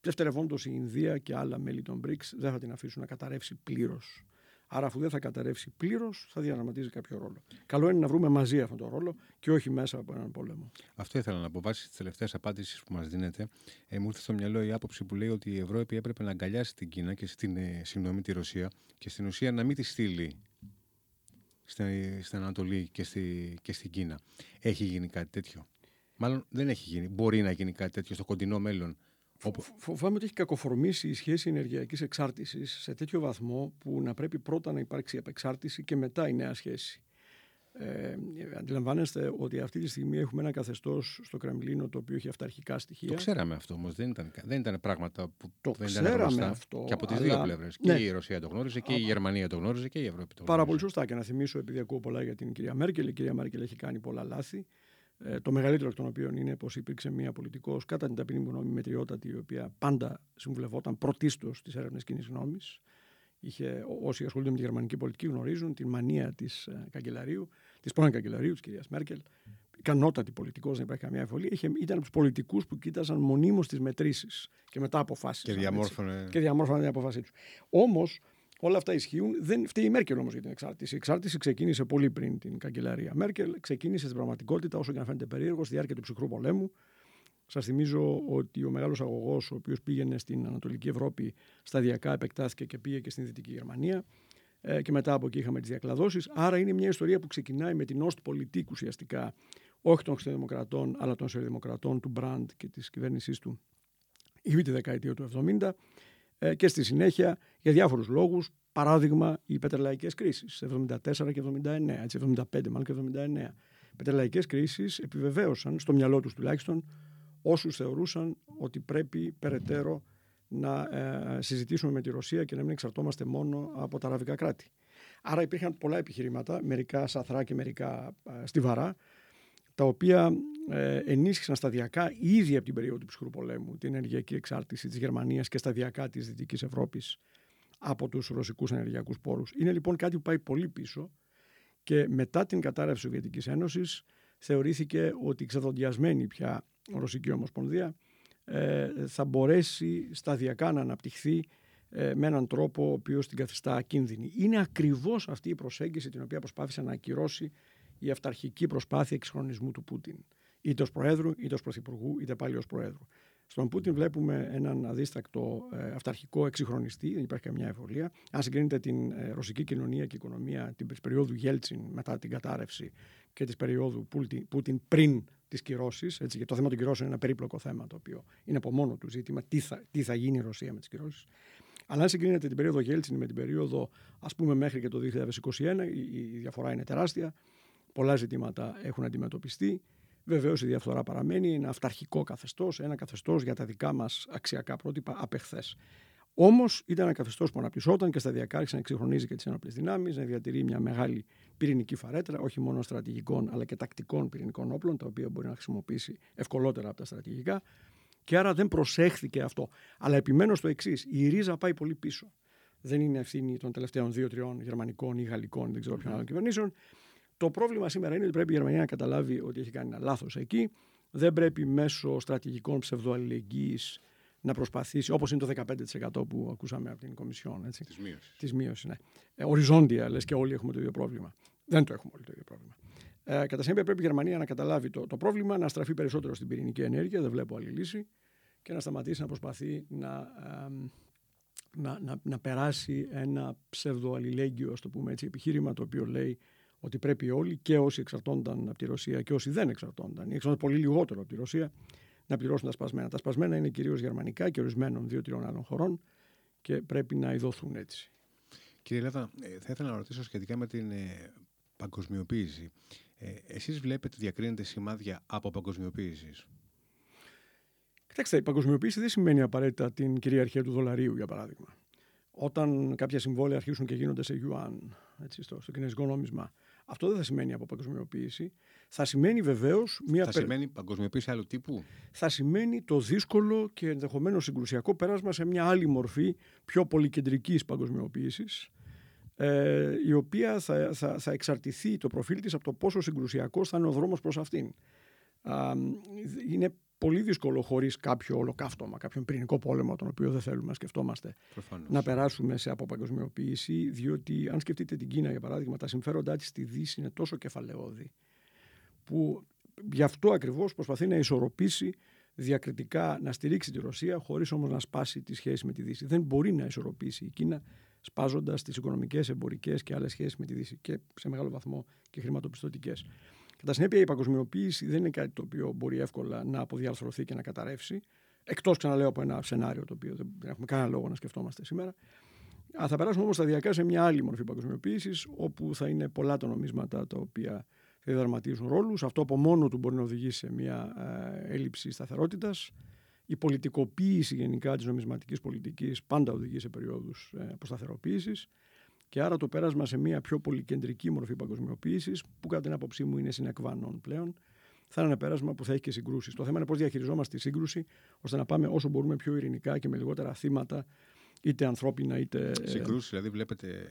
δευτερευόντως η Ινδία και άλλα μέλη των BRICS, δεν θα την αφήσουν να καταρρεύσει πλήρως Άρα, αφού δεν θα καταρρεύσει πλήρως, θα διαδραματίζει κάποιο ρόλο. Καλό είναι να βρούμε μαζί αυτόν τον ρόλο και όχι μέσα από έναν πόλεμο. Αυτό ήθελα να πω. Βάσει της τελευταίας απάντησης που μας δίνετε, ε, μου ήρθε στο μυαλό η άποψη που λέει ότι η Ευρώπη έπρεπε να αγκαλιάσει την Κίνα και στην, ε, συγγνώμη, τη Ρωσία και στην ουσία να μην τη στείλει στην, στην Ανατολή και, στη, και στην Κίνα. Έχει γίνει κάτι τέτοιο; Μάλλον δεν έχει γίνει. Μπορεί να γίνει κάτι τέτοιο στο κοντινό μέλλον; Φοβάμαι ότι έχει κακοφορμήσει η σχέση ενεργειακής εξάρτησης σε τέτοιο βαθμό που να πρέπει πρώτα να υπάρξει απεξάρτηση και μετά η νέα σχέση. Ε, αντιλαμβάνεστε ότι αυτή τη στιγμή έχουμε ένα καθεστώς στο Κρεμλίνο το οποίο έχει αυταρχικά στοιχεία; Το ξέραμε αυτό όμως. Δεν ήταν, δεν ήταν πράγματα που το δεν ξέραμε ήταν γνωστά. αυτό. Και από τις αλλά... δύο πλευρές. Ναι. Και η Ρωσία το γνώριζε και η Γερμανία το γνώριζε και η Ευρώπη το γνώριζε. Πάρα πολύ σωστά. Και να θυμίσω, επειδή ακούω πολλά για την κυρία Μέρκελ, η κυρία Μέρκελ έχει κάνει πολλά λάθη. Ε, το μεγαλύτερο εκ των οποίων είναι πως υπήρξε μια πολιτικός κατά την ταπεινή μου γνώμη μετριότατη, η οποία πάντα συμβουλευόταν πρωτίστως στι έρευνες κοινής γνώμης. Είχε, όσοι ασχολούνται με τη γερμανική πολιτική γνωρίζουν την μανία της ε, καγκελαρίου, της πρώην καγκελαρίου, της κυρίας Μέρκελ. Ικανότατη πολιτικός, δεν υπάρχει καμία εμφολία. Ήταν από τους πολιτικούς που κοίταζαν μονίμως τις μετρήσεις και μετά αποφάσισαν. Και διαμόρφωνε. Και διαμόρφωναν την αποφάσή τους. Όμως όλα αυτά ισχύουν. Δεν φταίει η Μέρκελ όμως για την εξάρτηση. Η εξάρτηση ξεκίνησε πολύ πριν την καγκελαρία Μέρκελ. Ξεκίνησε στην πραγματικότητα, όσο και να φαίνεται περίεργο, στη διάρκεια του ψυχρού πολέμου. Σας θυμίζω ότι ο μεγάλος αγωγός, ο οποίος πήγαινε στην Ανατολική Ευρώπη, σταδιακά επεκτάθηκε και πήγε και στην Δυτική Γερμανία. Ε, και μετά από εκεί είχαμε τις διακλαδώσεις. Άρα είναι μια ιστορία που ξεκινάει με την Ostpolitik ουσιαστικά, όχι των χριστιανοδημοκρατών, αλλά των σοσιαλδημοκρατών, του Μπραντ και της κυβέρνησής του ήδη τη δεκαετία του 70 ε, και στη συνέχεια για διάφορους λόγους, παράδειγμα οι πετρελαϊκές κρίσεις, 74 και 79, έτσι 75 μάλλον και 79. Οι πετρελαϊκές κρίσεις επιβεβαίωσαν στο μυαλό τους τουλάχιστον όσους θεωρούσαν ότι πρέπει περαιτέρω να ε, συζητήσουμε με τη Ρωσία και να μην εξαρτώμαστε μόνο από τα αραβικά κράτη. Άρα υπήρχαν πολλά επιχειρήματα, μερικά σαθρά και μερικά ε, στιβαρά, τα οποία ε, ενίσχυσαν σταδιακά ήδη από την περίοδο του ψυχρού πολέμου την ενεργειακή εξάρτηση της Γερμανίας και σταδιακά της Δυτικής Ευρώπης από τους ρωσικούς ενεργειακούς πόρους. Είναι λοιπόν κάτι που πάει πολύ πίσω και μετά την κατάρρευση της Σοβιετικής Ένωσης θεωρήθηκε ότι η ξεδοντιασμένη πια Ρωσική Ομοσπονδία ε, θα μπορέσει σταδιακά να αναπτυχθεί ε, με έναν τρόπο ο οποίος την καθιστά ακίνδυνη. Είναι ακριβώς αυτή η προσέγγιση την οποία προσπάθησε να ακυρώσει η αυταρχική προσπάθεια εξυγχρονισμού του Πούτιν. Είτε ως Προέδρου, είτε ως Πρωθυπουργού, είτε πάλι ως Προέδρου. Στον Πούτιν βλέπουμε έναν αδίστακτο ε, αυταρχικό εξυγχρονιστή, δεν υπάρχει καμιά ευκολία. Αν συγκρίνετε την ε, ρωσική κοινωνία και οικονομία την περίοδου Γέλτσιν μετά την κατάρρευση και της περίοδου Πούτιν, Πούτιν πριν τις κυρώσεις, γιατί το θέμα των κυρώσεων είναι ένα περίπλοκο θέμα το οποίο είναι από μόνο του ζήτημα, τι θα, τι θα γίνει η Ρωσία με τις κυρώσεις. Αλλά αν συγκρίνετε την περίοδο Γέλτσιν με την περίοδο, ας πούμε, μέχρι και το 2021, η, η διαφορά είναι τεράστια. Πολλά ζητήματα έχουν αντιμετωπιστεί. Βεβαίως η διαφθορά παραμένει ένα αυταρχικό καθεστώς, ένα καθεστώς για τα δικά μας αξιακά πρότυπα απεχθέ. Όμως ήταν ένα καθεστώς που αναπτυσσόταν και σταδιακά άρχισε να εξυγχρονίζει και τις ενόπλε δυνάμεις, να διατηρεί μια μεγάλη πυρηνική φαρέτρα, όχι μόνο στρατηγικών αλλά και τακτικών πυρηνικών όπλων, τα οποία μπορεί να χρησιμοποιήσει ευκολότερα από τα στρατηγικά. Και άρα δεν προσέχθηκε αυτό. Αλλά επιμένω στο εξής: η ρίζα πάει πολύ πίσω. Δεν είναι ευθύνη των τελευταίων δύο-τριών γερμανικών ή γαλλικών, δεν ξέρω ποιον άλλων κυβερνήσεων. Το πρόβλημα σήμερα είναι ότι πρέπει η Γερμανία να καταλάβει ότι έχει κάνει ένα λάθος εκεί. Δεν πρέπει μέσω στρατηγικών ψευδοαλληλεγγύης να προσπαθήσει, όπως είναι το 15% που ακούσαμε από την Κομισιόν. Της μείωσης. Της μείωσης, ναι. Ε, οριζόντια, λες και όλοι έχουμε το ίδιο πρόβλημα. Δεν το έχουμε όλοι το ίδιο πρόβλημα. Ε, κατά συνέπεια, πρέπει η Γερμανία να καταλάβει το, το πρόβλημα, να στραφεί περισσότερο στην πυρηνική ενέργεια, δεν βλέπω άλλη λύση, και να σταματήσει να προσπαθεί να, ε, να, να, να περάσει ένα ψευδοαλληλέγγυο, το πούμε έτσι, επιχείρημα το οποίο λέει ότι πρέπει όλοι και όσοι εξαρτώνταν από τη Ρωσία και όσοι δεν εξαρτώνταν ή εξαρτώνταν πολύ λιγότερο από τη Ρωσία να πληρώσουν τα σπασμένα. Τα σπασμένα είναι κυρίως γερμανικά και ορισμένων δύο-τριών άλλων χωρών και πρέπει να ειδωθούν έτσι. Κύριε Λέβα, ε, θα ήθελα να ρωτήσω σχετικά με την ε, παγκοσμιοποίηση. Ε, εσείς βλέπετε διακρίνετε σημάδια από παγκοσμιοποίησης; Κοιτάξτε, η παγκοσμιοποίηση δεν σημαίνει απαραίτητα την κυριαρχία του δολαρίου, για παράδειγμα. Όταν κάποια συμβόλαια αρχίσουν και γίνονται σε yuan, έτσι, στο, στο κινέζικο νόμισμα, αυτό δεν θα σημαίνει από παγκοσμιοποίηση. Θα σημαίνει βεβαίως μια. Θα σημαίνει παγκοσμιοποίηση άλλου τύπου. Θα σημαίνει το δύσκολο και ενδεχομένως συγκρουσιακό πέρασμα σε μια άλλη μορφή πιο πολυκεντρικής παγκοσμιοποίησης, ε, η οποία θα, θα, θα εξαρτηθεί το προφίλ της από το πόσο συγκρουσιακός θα είναι ο δρόμος προς αυτήν. Α, είναι πολύ δύσκολο χωρίς κάποιο ολοκαύτωμα, κάποιον πυρηνικό πόλεμο, τον οποίο δεν θέλουμε να σκεφτόμαστε, Προφανώς. να περάσουμε σε αποπαγκοσμιοποίηση. Διότι, αν σκεφτείτε την Κίνα, για παράδειγμα, τα συμφέροντά της στη Δύση είναι τόσο κεφαλαιώδη, που γι' αυτό ακριβώς προσπαθεί να ισορροπήσει διακριτικά να στηρίξει τη Ρωσία, χωρίς όμως να σπάσει τη σχέση με τη Δύση. Δεν μπορεί να ισορροπήσει η Κίνα σπάζοντας τις οικονομικές, εμπορικές και άλλες σχέσεις με τη Δύση και σε μεγάλο βαθμό και χρηματοπιστωτικές. Κατά συνέπεια, η παγκοσμιοποίηση δεν είναι κάτι το οποίο μπορεί εύκολα να αποδιαρθρωθεί και να καταρρεύσει. Εκτός, ξαναλέω, από ένα σενάριο το οποίο δεν έχουμε κανένα λόγο να σκεφτόμαστε σήμερα. Α, θα περάσουμε όμως σταδιακά σε μια άλλη μορφή παγκοσμιοποίησης, όπου θα είναι πολλά τα νομίσματα τα οποία θα δραματίζουν ρόλους. Αυτό από μόνο του μπορεί να οδηγήσει σε μια ε, έλλειψη σταθερότητας. Η πολιτικοποίηση γενικά της νομισματικής πολιτικής πάντα οδηγεί σε περιόδους ε, αποσταθεροποίησης. Και άρα το πέρασμα σε μια πιο πολυκεντρική μορφή παγκοσμιοποίησης, που κατά την άποψή μου είναι συνεκβάνων πλέον, θα είναι ένα πέρασμα που θα έχει και συγκρούσεις. Το θέμα είναι πώς διαχειριζόμαστε τη σύγκρουση, ώστε να πάμε όσο μπορούμε πιο ειρηνικά και με λιγότερα θύματα, είτε ανθρώπινα είτε. Ε, συγκρούσεις, δηλαδή βλέπετε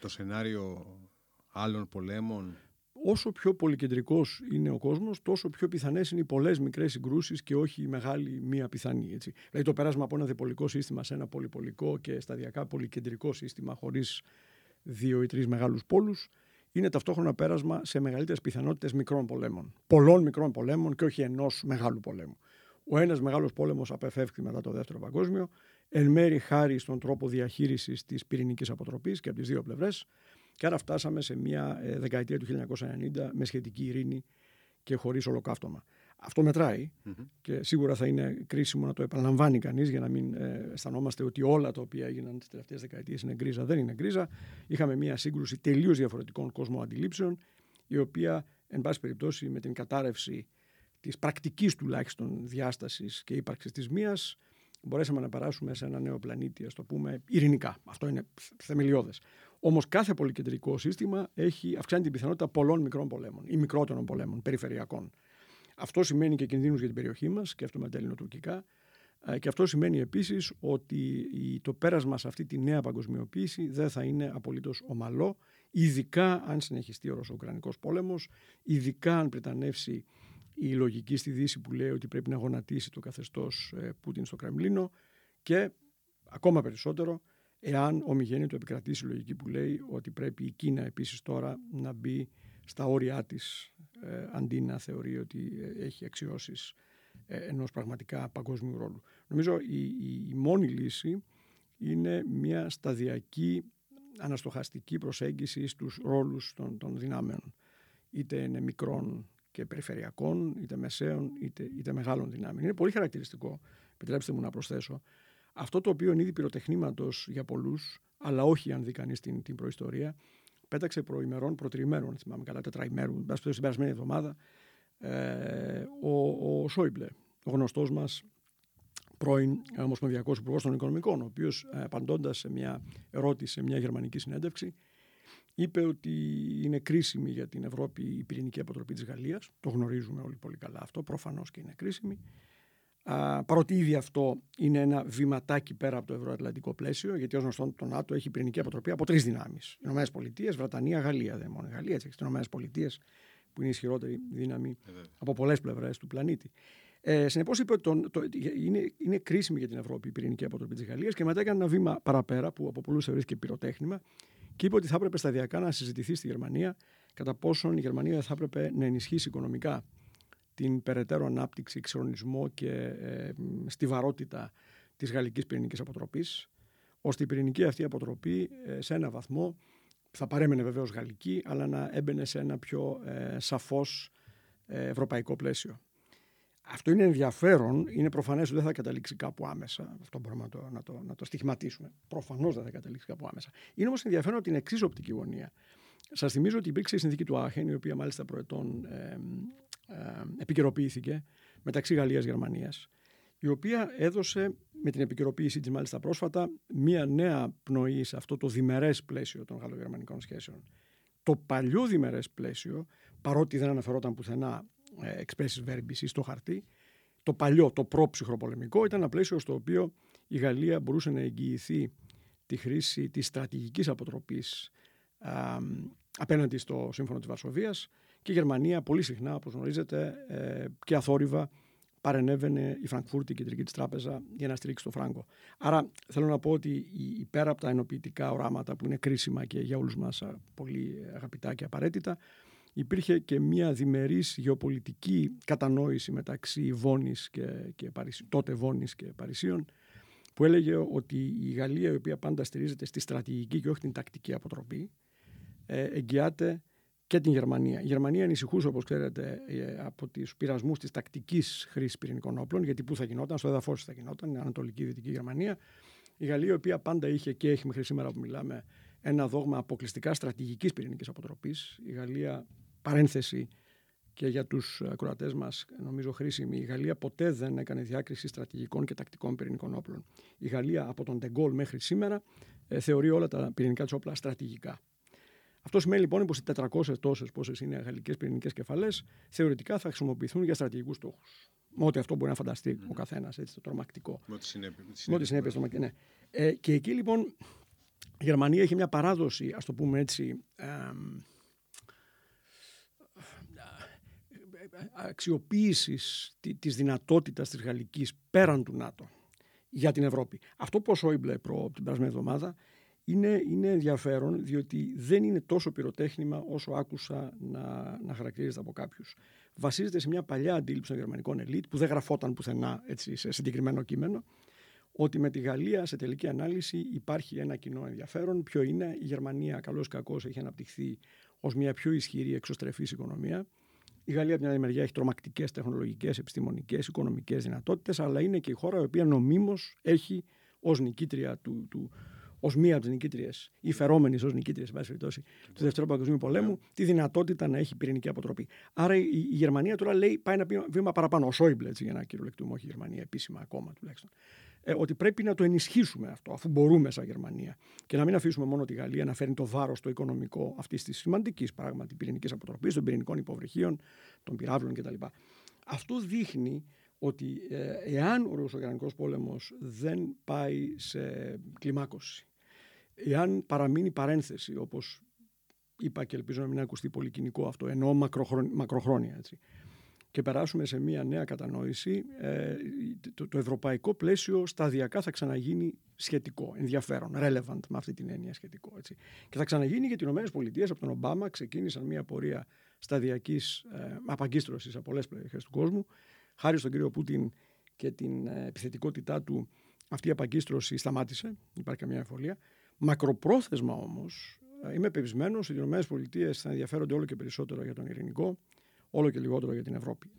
το σενάριο άλλων πολέμων όσο πιο πολυκεντρικός είναι ο κόσμος, τόσο πιο πιθανές είναι οι πολλές μικρές συγκρούσεις και όχι η μεγάλη μία πιθανή. Έτσι. Δηλαδή το πέρασμα από ένα διπολικό σύστημα σε ένα πολυπολικό και σταδιακά πολυκεντρικό σύστημα χωρίς δύο ή τρεις μεγάλους πόλους είναι ταυτόχρονα πέρασμα σε μεγαλύτερες πιθανότητες μικρών πολέμων. Πολλών μικρών πολέμων και όχι ενός μεγάλου πολέμου. Ο ένας μεγάλος πόλεμος απεφεύχθη μετά το δεύτερο παγκόσμιο, εν μέρη χάρη στον τρόπο διαχείρισης της πυρηνικής αποτροπής και από τις δύο πλευρές, και άρα φτάσαμε σε μια ε, δεκαετία του 1990 με σχετική ειρήνη και χωρίς ολοκαύτωμα. Αυτό και σίγουρα θα είναι κρίσιμο να το επαναλαμβάνει κανείς για να μην ε, αισθανόμαστε ότι όλα τα οποία έγιναν τις τελευταίες δεκαετίες είναι γκρίζα. Δεν είναι γκρίζα. Είχαμε μια σύγκρουση τελείως διαφορετικών αντιλήψεων η οποία, εν πάση περιπτώσει, με την κατάρρευση της πρακτικής τουλάχιστον διάστασης και ύπαρξης της μίας, μπορέσαμε να περάσουμε σε ένα νέο πλανήτη, ας το πούμε, ειρηνικά. Αυτό είναι θεμελιώδες. Όμως κάθε πολυκεντρικό σύστημα έχει, αυξάνει την πιθανότητα πολλών μικρών πολέμων ή μικρότερων πολέμων, περιφερειακών. Αυτό σημαίνει και κινδύνους για την περιοχή μας, και αυτό με τα ελληνοτουρκικά. Ε, και αυτό σημαίνει επίσης ότι το πέρασμα σε αυτή τη νέα παγκοσμιοποίηση δεν θα είναι απολύτως ομαλό, ειδικά αν συνεχιστεί ο Ρωσο-Ουκρανικός πόλεμος, ειδικά αν πρετανεύσει η λογική στη Δύση που λέει ότι πρέπει να γονατίσει το καθεστώς ε, Πούτιν στο Κρεμλίνο και ακόμα περισσότερο εάν ομιγέννητο επικρατήσει η λογική που λέει ότι πρέπει η Κίνα επίσης τώρα να μπει στα όρια της ε, αντί να θεωρεί ότι ε, έχει αξιώσεις ε, ενός πραγματικά παγκόσμιου ρόλου. Νομίζω η, η, μόνη λύση είναι μια σταδιακή αναστοχαστική προσέγγιση στους ρόλους των, των δυνάμεων είτε είναι μικρών και περιφερειακών, είτε μεσαίων, είτε, είτε μεγάλων δυνάμεων. Είναι πολύ χαρακτηριστικό, επιτρέψτε μου να προσθέσω, αυτό το οποίο είναι ήδη πυροτεχνήματος για πολλούς, αλλά όχι αν δει κανείς την, την προϊστορία, πέταξε προημερών, προτριημέρων, θυμάμαι καλά, τετραημέρων, στην περασμένη εβδομάδα, ε, ο, ο Σόιμπλε, ο γνωστός μας πρώην Ομοσπονδιακός Υπουργός των Οικονομικών, ο οποίος ε, απαντώντας σε μια ερώτηση σε μια γερμανική συνέντευξη, είπε ότι είναι κρίσιμη για την Ευρώπη η πυρηνική αποτροπή της Γαλλίας. Το γνωρίζουμε όλοι πολύ καλά αυτό, προφανώς και είναι κρίσιμη. Α, παρότι ήδη αυτό είναι ένα βηματάκι πέρα από το ευρωατλαντικό πλαίσιο, γιατί ως γνωστό το ΝΑΤΟ έχει πυρηνική αποτροπή από τρεις δυνάμεις. ΗΠΑ, Βρετανία, Γαλλία. Δεν μόνο η Γαλλία, έτσι έχεις τις ΗΠΑ που είναι η ισχυρότερη δύναμη από πολλές πλευρές του πλανήτη. Ε, Συνεπώς είπε ότι το, το, είναι, είναι κρίσιμη για την Ευρώπη η πυρηνική αποτροπή της Γαλλίας και μετά έκανε ένα βήμα παραπέρα που από πολλούς θεωρήθηκε πυροτέχνημα και είπε ότι θα έπρεπε σταδιακά να συζητηθεί στη Γερμανία κατά πόσον η Γερμανία θα έπρεπε να ενισχύσει οικονομικά την περαιτέρω ανάπτυξη, εξορονισμό και ε, στιβαρότητα της γαλλικής πυρηνικής αποτροπής, ώστε η πυρηνική αυτή αποτροπή ε, σε ένα βαθμό θα παρέμενε βεβαίως γαλλική, αλλά να έμπαινε σε ένα πιο ε, σαφώς ε, ευρωπαϊκό πλαίσιο. Αυτό είναι ενδιαφέρον, είναι προφανές ότι δεν θα καταλήξει κάπου άμεσα. Αυτό μπορούμε να το, να το, να το στοιχηματίσουμε. Προφανώς δεν θα καταλήξει κάπου άμεσα. Είναι όμως ενδιαφέρον από την εξή οπτική γωνία. Σας θυμίζω ότι υπήρξε η συνθήκη του Άχεν, η οποία μάλιστα προετών ε, ε, επικαιροποιήθηκε μεταξύ Γαλλίας-Γερμανίας η οποία έδωσε με την επικαιροποίησή της μάλιστα πρόσφατα μία νέα πνοή σε αυτό το διμερές πλαίσιο των γαλλογερμανικών σχέσεων. Το παλιό διμερές πλαίσιο, παρότι δεν αναφερόταν πουθενά ε, expressis verbis στο χαρτί, το παλιό, το προ-ψυχροπολεμικό ήταν ένα πλαίσιο στο οποίο η Γαλλία μπορούσε να εγγυηθεί τη χρήση της στρατηγικής αποτροπής α, απέναντι στο Σύμφωνο της Βαρσοβίας και η Γερμανία πολύ συχνά, όπως γνωρίζετε, ε, και αθόρυβα παρενέβαινε η Φραγκφούρτη, η κεντρική της τράπεζα, για να στηρίξει το φράγκο. Άρα θέλω να πω ότι πέρα από τα ενοποιητικά οράματα που είναι κρίσιμα και για όλους μας πολύ αγαπητά και απαραίτητα, υπήρχε και μια διμερής γεωπολιτική κατανόηση μεταξύ Βόνης και, και τότε Βόνης και Παρισίων, που έλεγε ότι η Γαλλία, η οποία πάντα στηρίζεται στη στρατηγική και όχι την τακτική αποτροπή, ε, εγγυάται και την Γερμανία. Η Γερμανία ανησυχούσε, όπως ξέρετε, ε, από τους πειρασμούς της τακτικής χρήσης πυρηνικών όπλων, γιατί πού θα γινόταν, στο έδαφος θα γινόταν, η Ανατολική Δυτική Γερμανία. Η Γαλλία, η οποία πάντα είχε και έχει μέχρι σήμερα που μιλάμε ένα δόγμα αποκλειστικά στρατηγικής πυρηνικής αποτροπής. Η Γαλλία, παρένθεση και για τους ακροατές μας, νομίζω χρήσιμη, η Γαλλία ποτέ δεν έκανε διάκριση στρατηγικών και τακτικών πυρηνικών όπλων. Η Γαλλία από τον Ντεγκόλ μέχρι σήμερα ε, θεωρεί όλα τα πυρηνικά της όπλα στρατηγικά. Αυτό σημαίνει λοιπόν πως οι 400 τόσες πόσες είναι γαλλικές πυρηνικές κεφαλές θεωρητικά θα χρησιμοποιηθούν για στρατηγικούς στόχους. Με ό,τι αυτό μπορεί να φανταστεί mm. ο καθένας, έτσι το τρομακτικό. Με ό,τι συνέπειες. Ναι. Ε, και εκεί λοιπόν η Γερμανία έχει μια παράδοση, ας το πούμε έτσι, ε, αξιοποίησης της δυνατότητας της γαλλικής πέραν του ΝΑΤΟ για την Ευρώπη. Αυτό που ο Σόιμπλε προ την περασμένη εβδομάδα είναι, είναι ενδιαφέρον διότι δεν είναι τόσο πυροτέχνημα όσο άκουσα να, να χαρακτηρίζεται από κάποιους. Βασίζεται σε μια παλιά αντίληψη των γερμανικών ελίτ που δεν γραφόταν πουθενά έτσι, σε συγκεκριμένο κείμενο ότι με τη Γαλλία σε τελική ανάλυση υπάρχει ένα κοινό ενδιαφέρον. Ποιο είναι, η Γερμανία καλώς κακώς έχει αναπτυχθεί ως μια πιο ισχυρή εξωστρεφής οικονομία. Η Γαλλία από την άλλη μεριά έχει τρομακτικές τεχνολογικές, επιστημονικές, οικονομικές δυνατότητες, αλλά είναι και η χώρα η οποία νομίμως έχει ως νικήτρια του, του, ως μία από τις νικήτριες ή φερόμενη ως νικήτριες, εν πάση περιπτώσει, του Δεύτερου Παγκοσμίου Πολέμου, τη δυνατότητα να έχει πυρηνική αποτροπή. Άρα η, η Γερμανία τώρα λέει πάει ένα βήμα παραπάνω. Ο Σόιμπλε, για να κυριολεκτούμε, όχι η Γερμανία επίσημα ακόμα τουλάχιστον. Ε, ότι πρέπει να το ενισχύσουμε αυτό, αφού μπορούμε σαν Γερμανία. Και να μην αφήσουμε μόνο τη Γαλλία να φέρνει το βάρος το οικονομικό αυτής της σημαντικής πράγματι πυρηνικής αποτροπής, των πυρηνικών υποβρυχίων, των πυράβλων κτλ. Αυτό δείχνει ότι ε, εάν ο Ρωσογερμανικός πόλεμος δεν πάει σε κλιμάκωση εάν παραμείνει παρένθεση, όπως είπα και ελπίζω να μην ακουστεί πολύ κοινικό αυτό, εννοώ μακροχρόνια, έτσι, και περάσουμε σε μια νέα κατανόηση, ε, το, το, ευρωπαϊκό πλαίσιο σταδιακά θα ξαναγίνει σχετικό, ενδιαφέρον, relevant με αυτή την έννοια σχετικό. Έτσι. Και θα ξαναγίνει γιατί οι ΗΠΑ από τον Ομπάμα ξεκίνησαν μια πορεία σταδιακής ε, απαγκίστρωσης από πολλές περιοχές του κόσμου. Χάρη στον κύριο Πούτιν και την ε, επιθετικότητά του αυτή η απαγκίστρωση σταμάτησε, υπάρχει καμία εμφολία. Μακροπρόθεσμα όμως, ε, είμαι πεπισμένος ότι οι ΗΠΑ θα ενδιαφέρονται όλο και περισσότερο για τον ειρηνικό, όλο και λιγότερο για την Ευρώπη.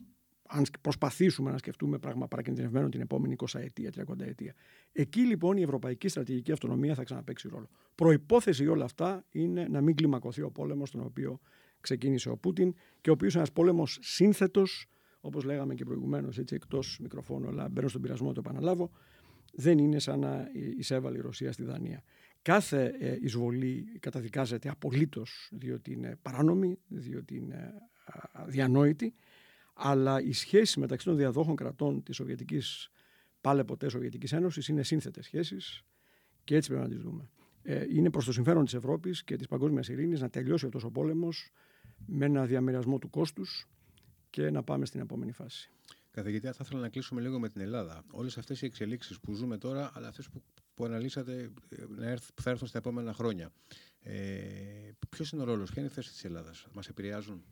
Αν προσπαθήσουμε να σκεφτούμε πράγμα παρακινδυνευμένο την επόμενη 20 ετία, 30 ετία. Εκεί λοιπόν η ευρωπαϊκή στρατηγική αυτονομία θα ξαναπέξει ρόλο. Προπόθεση για όλα αυτά είναι να μην κλιμακωθεί ο πόλεμος, τον οποίο ξεκίνησε ο Πούτιν και ο οποίος είναι ένας πόλεμος σύνθετος, όπως λέγαμε και προηγουμένως, έτσι εκτός μικροφώνου, αλλά μπαίνω στον πειρασμό, το επαναλάβω, δεν είναι σαν να εισέβαλε η Ρωσία στη Δανία. Κάθε ε, εισβολή καταδικάζεται απολύτως διότι είναι παράνομη, διότι είναι διανόητη, αλλά οι σχέσεις μεταξύ των διαδόχων κρατών της Σοβιετικής, πάλε ποτέ Σοβιετικής Ένωσης, είναι σύνθετες σχέσεις και έτσι πρέπει να τις δούμε. Ε, είναι προς το συμφέρον της Ευρώπης και της παγκόσμιας ειρήνης να τελειώσει αυτός ο πόλεμος με ένα διαμερισμό του κόστους και να πάμε στην επόμενη φάση. Καθηγητή, θα ήθελα να κλείσουμε λίγο με την Ελλάδα. Όλες αυτές οι εξελίξεις που ζούμε τώρα, αλλά αυτές που, που αναλύσατε ε, που θα έρθουν στα επόμενα χρόνια. Ε, Ποιος είναι ο ρόλος, ποια είναι η θέση της Ελλάδας, μας επηρεάζουν;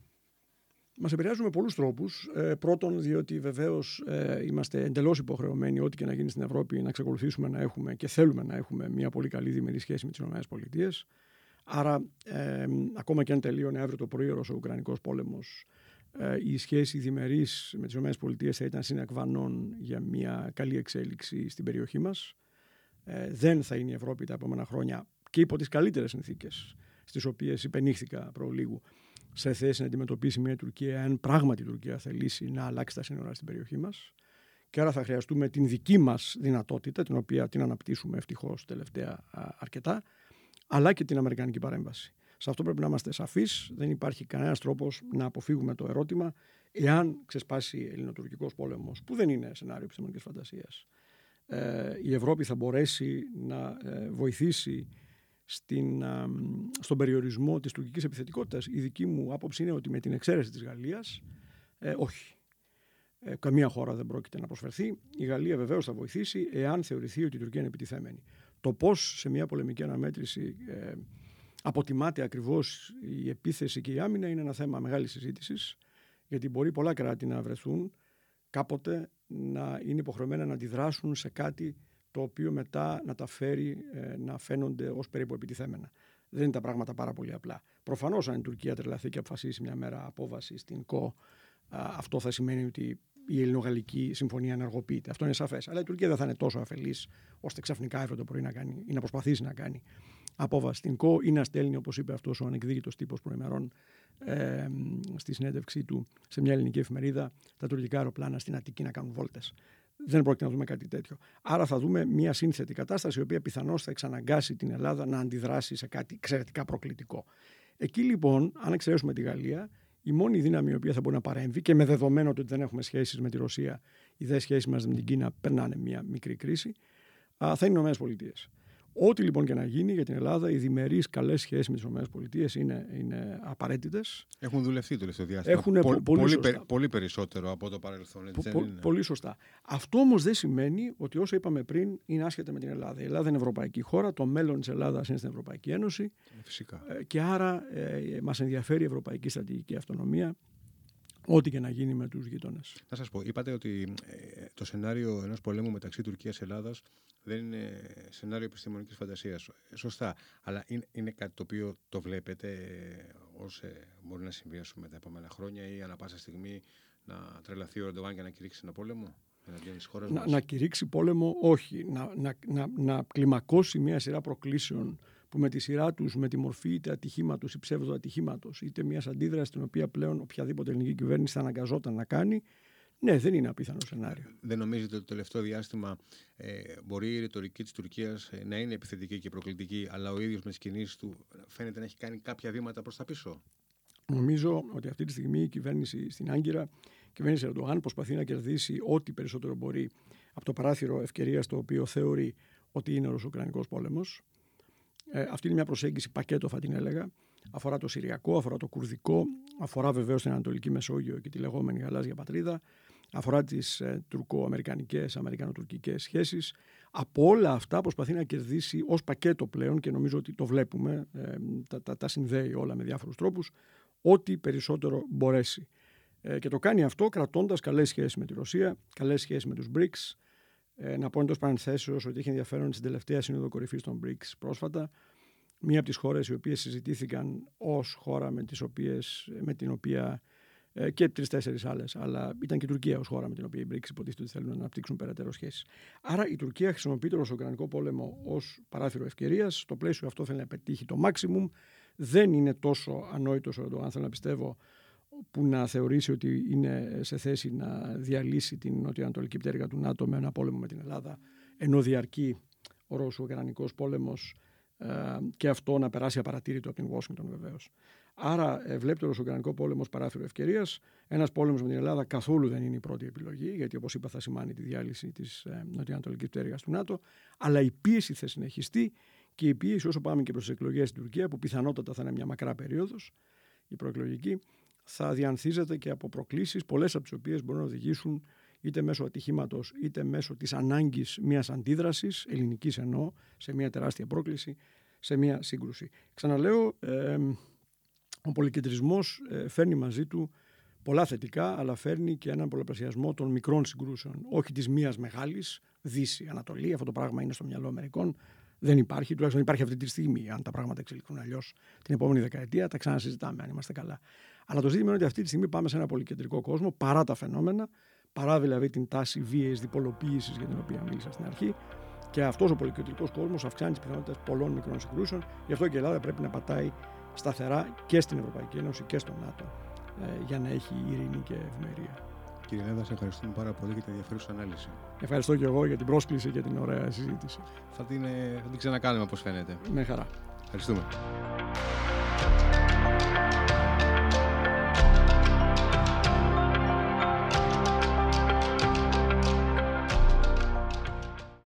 Μας επηρεάζουν με πολλούς τρόπους. Ε, πρώτον, διότι βεβαίως ε, είμαστε εντελώς υποχρεωμένοι, ό,τι και να γίνει στην Ευρώπη, να εξακολουθήσουμε να έχουμε και θέλουμε να έχουμε μια πολύ καλή διμερή σχέση με τις ΗΠΑ. Άρα, ε, ακόμα και αν τελείωνε αύριο το πρωί ο Ουκρανικός πόλεμος, ε, η σχέση διμερής με τις ΗΠΑ θα ήταν συνακβανών για μια καλή εξέλιξη στην περιοχή μας. Ε, δεν θα είναι η Ευρώπη τα επόμενα χρόνια και υπό τις καλύτερες συνθήκες στις οποίες υπενήχθηκα προ λίγου σε θέση να αντιμετωπίσει μια Τουρκία αν πράγματι η Τουρκία θελήσει να αλλάξει τα σύνορα στην περιοχή μας. Και άρα θα χρειαστούμε την δική μας δυνατότητα, την οποία την αναπτύσσουμε ευτυχώς τελευταία αρκετά, αλλά και την Αμερικανική παρέμβαση. Σε αυτό πρέπει να είμαστε σαφείς. Δεν υπάρχει κανένας τρόπος να αποφύγουμε το ερώτημα εάν ξεσπάσει ελληνοτουρκικός πόλεμος, που δεν είναι σενάριο επιστημονικής φαντασίας, ε, η Ευρώπη θα μπορέσει να ε, βοηθήσει στην, στον περιορισμό της τουρκικής επιθετικότητας. Η δική μου άποψη είναι ότι με την εξαίρεση της Γαλλίας, ε, όχι. Ε, καμία χώρα δεν πρόκειται να προσφερθεί. Η Γαλλία βεβαίως θα βοηθήσει εάν θεωρηθεί ότι η Τουρκία είναι επιτιθέμενη. Το πώς σε μια πολεμική αναμέτρηση ε, αποτιμάται ακριβώς η επίθεση και η άμυνα είναι ένα θέμα μεγάλης συζήτησης, γιατί μπορεί πολλά κράτη να βρεθούν κάποτε να είναι υποχρεωμένα να αντιδράσουν σε κάτι το οποίο μετά να τα φέρει ε, να φαίνονται ως περίπου επιτιθέμενα. Δεν είναι τα πράγματα πάρα πολύ απλά. Προφανώς αν η Τουρκία τρελαθεί και αποφασίσει μια μέρα απόβαση στην ΚΟ, αυτό θα σημαίνει ότι η ελληνογαλλική συμφωνία ενεργοποιείται. Αυτό είναι σαφές. Αλλά η Τουρκία δεν θα είναι τόσο αφελής ώστε ξαφνικά αύριο το πρωί να, κάνει, ή να προσπαθήσει να κάνει αποβαστικό ή να στέλνει, όπως είπε αυτός ο ανεκδίκητος τύπος προημερών ε, στη συνέντευξή του σε μια ελληνική εφημερίδα, τα τουρκικά αεροπλάνα στην Αττική να κάνουν βόλτες. Δεν πρόκειται να δούμε κάτι τέτοιο. Άρα θα δούμε μια σύνθετη κατάσταση, η οποία πιθανώς θα εξαναγκάσει την Ελλάδα να αντιδράσει σε κάτι εξαιρετικά προκλητικό. Εκεί λοιπόν, αν εξαιρέσουμε τη Γαλλία, η μόνη δύναμη η οποία θα μπορεί να παρέμβει και με δεδομένο ότι δεν έχουμε σχέσεις με τη Ρωσία, οι δε σχέσεις μας με την Κίνα περνάνε μια μικρή κρίση, θα είναι οι ΗΠΑ. Ό,τι λοιπόν και να γίνει για την Ελλάδα, οι διμερείς καλές σχέσεις με τις ΗΠΑ είναι, είναι απαραίτητες. Έχουν δουλευτεί το τελευταίο διάστημα. Έχουν πολύ, πολύ, πολύ, περισσότερο από το παρελθόν. Έτσι, πο, πολύ σωστά. Αυτό όμως δεν σημαίνει ότι όσο είπαμε πριν είναι άσχετα με την Ελλάδα. Η Ελλάδα είναι ευρωπαϊκή χώρα, το μέλλον της Ελλάδας είναι στην Ευρωπαϊκή Ένωση. Ε, φυσικά. Ε, και άρα ε, μας ενδιαφέρει η ευρωπαϊκή στρατηγική αυτονομία ό,τι και να γίνει με τους γείτονες. Να σας πω, είπατε ότι ε, το σενάριο ενός πολέμου μεταξύ Τουρκίας και Ελλάδας δεν είναι σενάριο επιστημονικής φαντασίας. Σωστά. Αλλά είναι, είναι κάτι το οποίο το βλέπετε ως ε, μπορεί να συμβεί τα επόμενα χρόνια ή ανά πάσα στιγμή να τρελαθεί ο Ερντογάν και να κηρύξει ένα πόλεμο. Να, να κηρύξει πόλεμο, όχι. Να, να, να, να κλιμακώσει μια σειρά προκλήσεων που με τη σειρά τους, με τη μορφή είτε ατυχήματος ή ψεύδο ατυχήματος, είτε μιας αντίδρασης την οποία πλέον οποιαδήποτε ελληνική κυβέρνηση θα αναγκαζόταν να κάνει, ναι, δεν είναι απίθανο σενάριο. Δεν νομίζετε ότι το τελευταίο διάστημα ε, μπορεί η ρητορική της Τουρκίας ε, να είναι επιθετική και προκλητική, αλλά ο ίδιος με τις κινήσεις του φαίνεται να έχει κάνει κάποια βήματα προς τα πίσω; Νομίζω ότι αυτή τη στιγμή η κυβέρνηση στην Άγκυρα, η κυβέρνηση Ερντογάν, προσπαθεί να κερδίσει ό,τι περισσότερο μπορεί από το παράθυρο ευκαιρίας το οποίο θεωρεί ότι είναι ο Ρωσοκρανικό πόλεμος. Ε, αυτή είναι μια προσέγγιση πακέτο, θα την έλεγα. Αφορά το Συριακό, αφορά το Κουρδικό, αφορά βεβαίως την Ανατολική Μεσόγειο και τη λεγόμενη γαλάζια πατρίδα, αφορά τις ε, τουρκο-αμερικανικές, αμερικανο-τουρκικές σχέσεις. Από όλα αυτά προσπαθεί να κερδίσει ως πακέτο πλέον και νομίζω ότι το βλέπουμε, ε, τα, τα, τα συνδέει όλα με διάφορους τρόπους, ό,τι περισσότερο μπορέσει. Ε, και το κάνει αυτό κρατώντας καλές σχέσεις με τη Ρωσία, καλές σχέσεις με τους BRICS, ε, να πω εντός παρενθέσεως ότι έχει ενδιαφέρον στην τελευταία σύνοδο κορυφής των BRICS πρόσφατα. Μία από τις χώρες οι οποίες συζητήθηκαν ως χώρα με, τις οποίες, με την οποία ε, και τρει-τέσσερι άλλες, αλλά ήταν και η Τουρκία ως χώρα με την οποία οι BRICS υποτίθεται ότι θέλουν να αναπτύξουν περαιτέρω σχέσεις. Άρα η Τουρκία χρησιμοποιεί τον Ρωσοκρανικό πόλεμο ως παράθυρο ευκαιρίας. Στο πλαίσιο αυτό θέλει να πετύχει το maximum. Δεν είναι τόσο ανόητος ο Ερντογάν, θέλω να πιστεύω, που να θεωρήσει ότι είναι σε θέση να διαλύσει την νοτιοανατολική πτέρυγα του ΝΑΤΟ με ένα πόλεμο με την Ελλάδα, ενώ διαρκεί ο Ρώσο-Ουκρανικό πόλεμος ε, και αυτό να περάσει απαρατήρητο από την Washington βεβαίως. Άρα ε, βλέπει το Ρωσο-Ουκρανικό πόλεμος ω παράθυρο ευκαιρίας. Ένας πόλεμος με την Ελλάδα καθόλου δεν είναι η πρώτη επιλογή, γιατί όπως είπα θα σημάνει τη διάλυση της ε, νοτιοανατολικής πτέρυγας του ΝΑΤΟ. Αλλά η πίεση θα συνεχιστεί και η πίεση όσο πάμε και προς τις εκλογές στην Τουρκία, που πιθανότατα θα είναι μια μακρά περίοδος, η προεκλογική, θα διανθίζεται και από προκλήσεις, πολλές από τις οποίες μπορούν να οδηγήσουν είτε μέσω ατυχήματος είτε μέσω της ανάγκης μιας αντίδρασης, ελληνικής εννοώ, σε μια τεράστια πρόκληση, σε μια σύγκρουση. Ξαναλέω, ε, ο πολυκεντρισμός ε, φέρνει μαζί του πολλά θετικά, αλλά φέρνει και έναν πολλαπλασιασμό των μικρών συγκρούσεων. Όχι της μίας μεγάλης, Δύση, Ανατολή, αυτό το πράγμα είναι στο μυαλό μερικών, δεν υπάρχει, τουλάχιστον υπάρχει αυτή τη στιγμή. Αν τα πράγματα εξελιχθούν αλλιώς την επόμενη δεκαετία, τα ξανασυζητάμε, αν είμαστε καλά. Αλλά το ζήτημα είναι ότι αυτή τη στιγμή πάμε σε ένα πολυκεντρικό κόσμο, παρά τα φαινόμενα, παρά δηλαδή την τάση βίαιης διπολοποίησης για την οποία μίλησα στην αρχή. Και αυτός ο πολυκεντρικός κόσμος αυξάνει τις πιθανότητες πολλών μικρών συγκρούσεων. Γι' αυτό και η Ελλάδα πρέπει να πατάει σταθερά και στην Ευρωπαϊκή Ένωση και στο ΝΑΤΟ ε, για να έχει ειρήνη και ευημερία. Κύριε Λέβα, σε ευχαριστούμε πάρα πολύ για την ενδιαφέρουσα ανάλυση. Ευχαριστώ και εγώ για την πρόσκληση και την ωραία συζήτηση. Θα την, ε, θα την ξανακάνουμε, όπως φαίνεται. Με χαρά. Ευχαριστούμε.